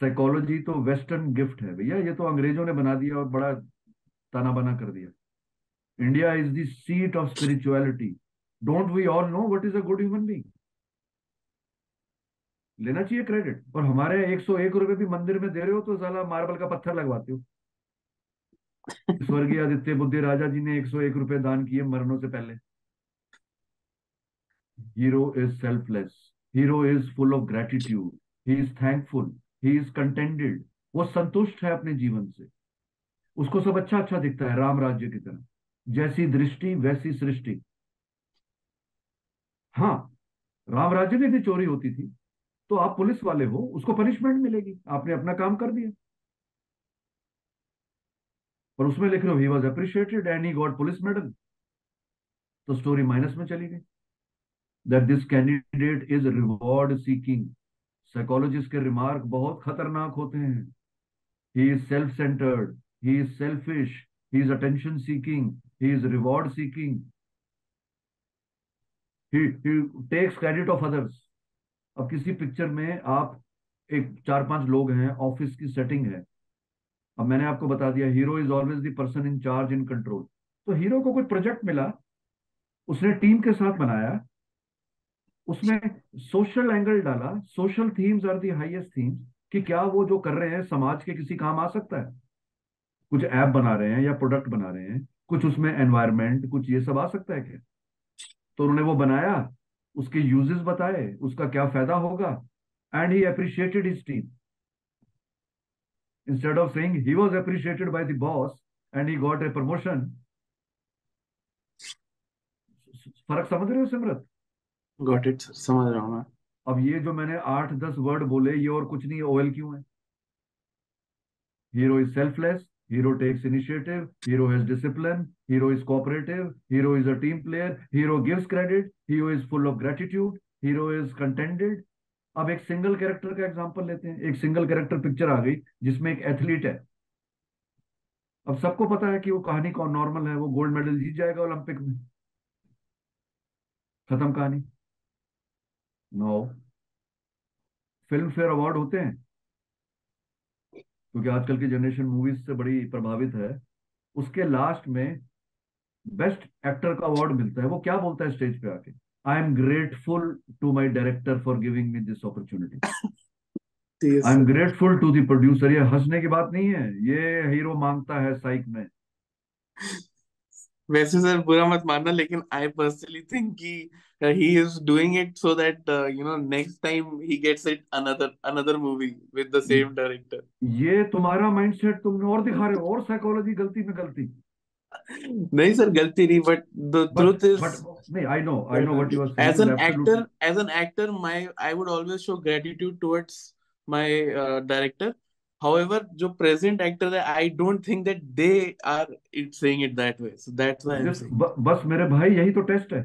A: साइकोलॉजी तो वेस्टर्न गिफ्ट है भैया, ये तो अंग्रेज़ों ने बना दिया और बड़ा ताना बना कर दिया। India is the seat of spirituality don't we all know what is a good human being लेना चाहिए क्रेडिट और हमारे 101 रुपए भी मंदिर में दे रहे हो तो साला मार्बल का पत्थर लगवाते हो। स्वर्गीय आदित्य बुद्धि राजा जी ने 101 रुपए दान किए मरनों से पहले। Hero is selfless hero is full of gratitude. He is thankful. He is contented. वो संतुष्ट है अपने जीवन से। उसको सब अच्छा अच्छा दिखता है, राम राज्य की तरह। जैसी दृष्टि, वैसी सृष्टि। हाँ राम राज्य में भी चोरी होती थी। तो आप पुलिस वाले हो, उसको पनिशमेंट मिलेगी। आपने अपना काम कर दिया। और उसमें लिख रहे हो he was appreciated and he got police medal तो स्टोरी माइनस में चली गई। That this candidate is reward seeking psychologist के रिमार्क बहुत खतरनाक होते हैं। He is self centred he is selfish he is attention seeking he is reward seeking takes credit of others अब किसी पिक्चर में आप एक चार पाँच लोग हैं ऑफ़िस की सेटिंग है। अब मैंने आपको बता दिया hero is always the person in charge in control तो हीरो को कोई प्रोजेक्ट मिला, उसने टीम के साथ बनाया उसमें सोशल एंगल डाला social themes are the highest themes कि क्या वो जो कर रहे हैं, समाज के किसी काम आ सकता है? कुछ ऐप बना रहे हैं या प्रोडक्ट बना रहे हैं, कुछ उसमें एनवायरमेंट कुछ ये सब आ सकता है क्या? तो उन्होंने वो बनाया उसके यूजेस बताए उसका क्या फ़ायदा होगा? And he appreciated his team instead of saying he was appreciated by the boss and he got a promotion फ़र्क समझ रहे हो सिमरत?
B: गॉट इट समझ रहा हूँ मैं।
A: अब ये जो मैंने आठ दस वर्ड बोले ये और कुछ नहीं ओएल क्यों है? Hero is selfless hero takes initiative hero has discipline hero is cooperative, hero is a team player, hero gives credit, hero is full of gratitude, hero is contented. अब एक सिंगल कैरेक्टर का example लेते हैं। एक single character picture आ गई, जिसमें एक एथलीट है। अब सबको पता है कि वो कहानी कौन नॉर्मल है, वो गोल्ड मेडल जीत जाएगा ओलंपिक में। खत्म कहानी। नो फ़िल्म फेयर अवार्ड होते हैं। क्योंकि आजकल की जनरेशन मूवीज़ से बड़ी प्रभावित है। उसके लास्ट में बेस्ट एक्टर का अवार्ड मिलता है। वो क्या बोलता है स्टेज पे आके? I am grateful to my director for giving me this opportunity I am grateful to the producer ये हंसने की बात नहीं है। ये हीरो माँगता है साइक में।
B: वैसे सर बुरा मत मानना लेकिन आई पर्सनली थिंक कि he is doing it so that you know next time he gets it another another movie with the same director
A: ये तुम्हारा माइंडसेट तुमने और दिखा रहे हो और साइकोलॉजी गलती में गलती।
B: नहीं सर गलती नहीं बट द ट्रुथ इज़
A: नहीं I know I know what you are saying
B: as an actor as an actor my I would always show gratitude towards my director however जो present actor है I don't think that they are it saying it that way. So that's why I'm
A: Just
B: saying.
A: ब, बस मेरे भाई यही तो test है।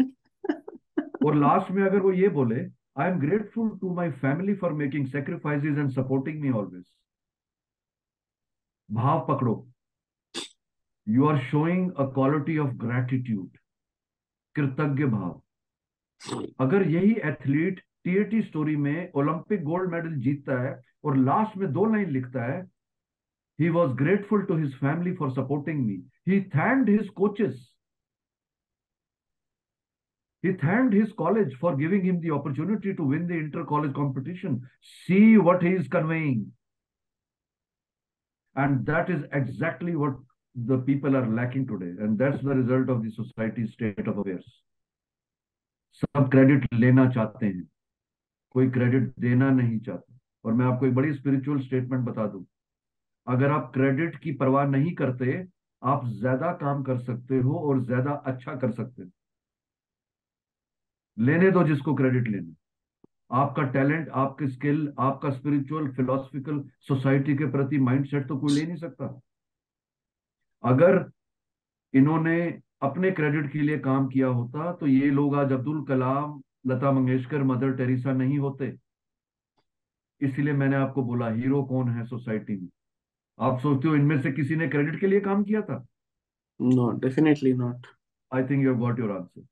A: और लास्ट में अगर वो ये बोले I am grateful to my family for making sacrifices and supporting me always भाव पकड़ो। you are showing a quality of gratitude कृतज्ञ भाव अगर यही एथलीट टीएटी स्टोरी में ओलंपिक गोल्ड मेडल जीतता है और लास्ट में दो लाइन लिखता है he was grateful to his family for supporting me he thanked his coaches he thanked his college for giving him the opportunity to win the inter college competition see what he is conveying and that is exactly what the people are lacking today, and that's the result of the society's state of affairs. सब credit लेना चाहते हैं। कोई credit देना नहीं चाहते। और मैं आपको एक बड़ी स्पिरिचुअल स्टेटमेंट बता दूँ। अगर आप क्रेडिट की परवाह नहीं करते, आप ज़्यादा काम कर सकते हो और ज़्यादा अच्छा कर सकते हो। लेने दो जिसको क्रेडिट लेना। आपका टैलेंट आपकी स्किल आपका स्पिरिचुअल फिलोसफिकल सोसाइटी के प्रति माइंडसेट तो कोई ले नहीं सकता। अगर इन्होंने अपने क्रेडिट के लिए काम किया होता तो ये लोग आज अब्दुल कलाम लता मंगेशकर मदर टेरेसा नहीं होते। इसीलिए मैंने आपको बोला हीरो कौन है सोसाइटी में? आप सोचते हो इनमें से किसी ने क्रेडिट के लिए काम किया था?
B: No definitely not
A: I think you got your
B: answer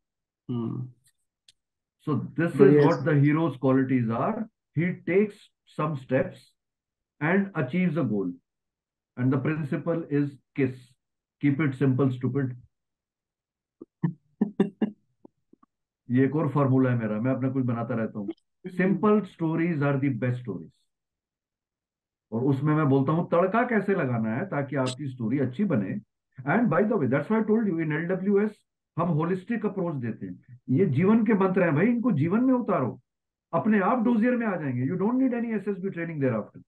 A: so this this
B: But
A: is
B: yes.
A: what the hero's qualities are. He takes some steps and achieves a goal. And the Keep it simple, stupid. ये एक और formula है मेरा मैं अपना कुछ बनाता रहता हूँ। Simple stories are the best stories और उसमें मैं बोलता हूँ तड़का कैसे लगाना है ताकि आपकी स्टोरी अच्छी बने। And by the way that's why told you in LWS हम होलिस्टिक अप्रोच देते हैं। ये जीवन के मंत्र हैं भाई इनको जीवन में उतारो। अपने आप डोजियर में आ जाएँगे। You don't need any SSB training thereafter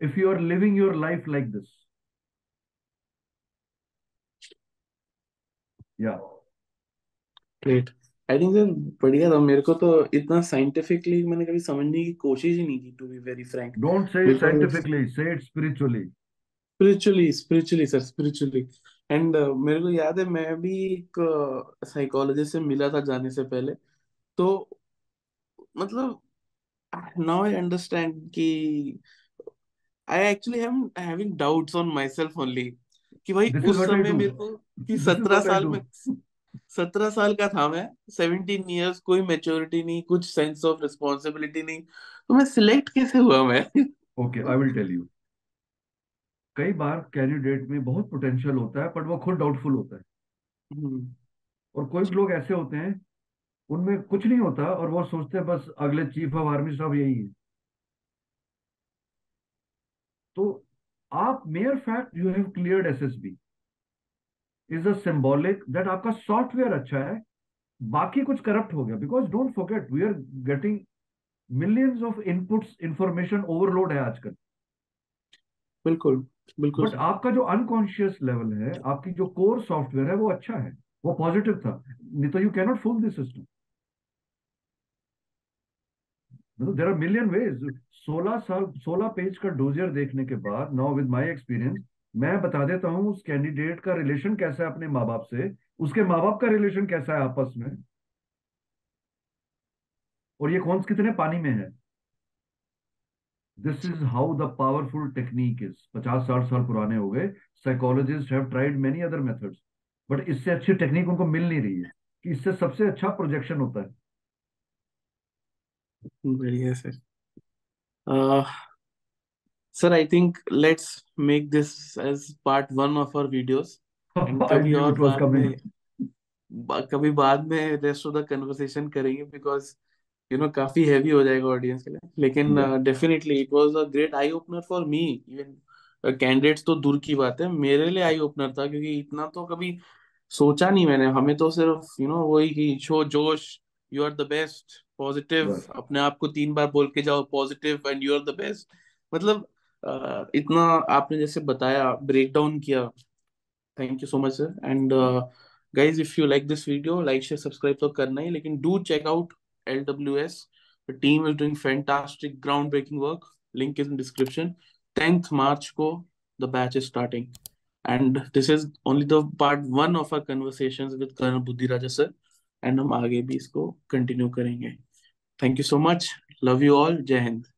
A: if you are living your life like this या।
B: ग्रेट आई थिंक सर बढ़िया था। मेरे को तो इतना साइंटिफिकली मैंने कभी समझने की कोशिश ही नहीं की to be very frank
A: don't say
B: because
A: scientifically say it spiritually
B: spiritually spiritually sir spiritually and मेरे को याद है मैं भी एक साइकोलॉजिस्ट से मिला था जाने से पहले। तो मतलब नाउ आई अंडरस्टैंड कि I actually having doubts on my self only कि भाई उस समय मेरे को कि सत्रह साल में सत्रह साल का था मैं सेवनटीन इयर्स कोई मेच्योरिटी नहीं कुछ सेंस ऑफ़ रिस्पॉन्सिबिलिटी नहीं तो मैं सिलेक्ट कैसे हुआ मैं?
A: Okay I will tell you कई बार कैंडिडेट में बहुत पोटेंशियल होता है पर वो खुद डाउटफुल होता है।
B: हम्म,
A: और कोई लोग ऐसे होते हैं उनमें कुछ नहीं होता और वो सोचते हैं बस अगले चीफ ऑफ़ आर्मी साहब यही है। तो आप mere fact you have cleared SSB is a symbolic that आपका सॉफ्टवेयर अच्छा है बाकी कुछ करप्ट हो गया। Because don't forget we are getting millions of inputs information overload है आजकल।
B: बिल्कुल बिल्कुल।
A: बट आपका जो अनकॉन्शियस लेवल है आपकी जो कोर सॉफ्टवेयर है वो अच्छा है। वो पॉजिटिव था। नहीं तो you cannot fool this system there are million ways सोलह साल, सोलह पेज का डोजियर देखने के बाद नाउ विद माई एक्सपीरियंस मैं बता देता हूँ उस कैंडिडेट का रिलेशन कैसा है अपने माँ बाप से। उसके माँ बाप का रिलेशन कैसा है आपस में? और ये कौन, कितने पानी में है? This is how the powerful technique is पचास, साठ साल पुराने हो गए। Psychologists have tried many other methods but इससे अच्छी टेक्निक उनको मिल नहीं रही है, कि इससे सबसे अच्छा प्रोजेक्शन होता है।
B: बढ़िया sir. Sir I think let's make this as part one of our
A: videos
B: कभी और बाद में कभी बाद में रेस्ट ऑफ़ द कन्वर्सेशन करेंगे बिकॉज़ यू नो काफ़ी हैवी हो जाएगा ऑडियंस के लिए। लेकिन definitely it was a great eye opener for me even candidates तो दूर की बात है। मेरे लिए आई ओपनर था क्योंकि इतना तो कभी सोचा नहीं मैंने। हमें तो सिर्फ़ यू नो वही कि शो जोश you are the best
A: positive
B: अपने आप को तीन बार बोल के जाओ positive and you are the best मतलब अ, इतना आपने जैसे बताया ब्रेक डाउन किया thank you so much sir and guys if you like this video like share subscribe तो करना ही लेकिन do check out L W S the team is doing fantastic ground breaking work link is in description tenth March को the batch is starting and this is only the part one of our conversation with colonel Buddhiraja sir and हम आगे भी इसको continue करेंगे। Thank you so much. Love you all. Jai Hind.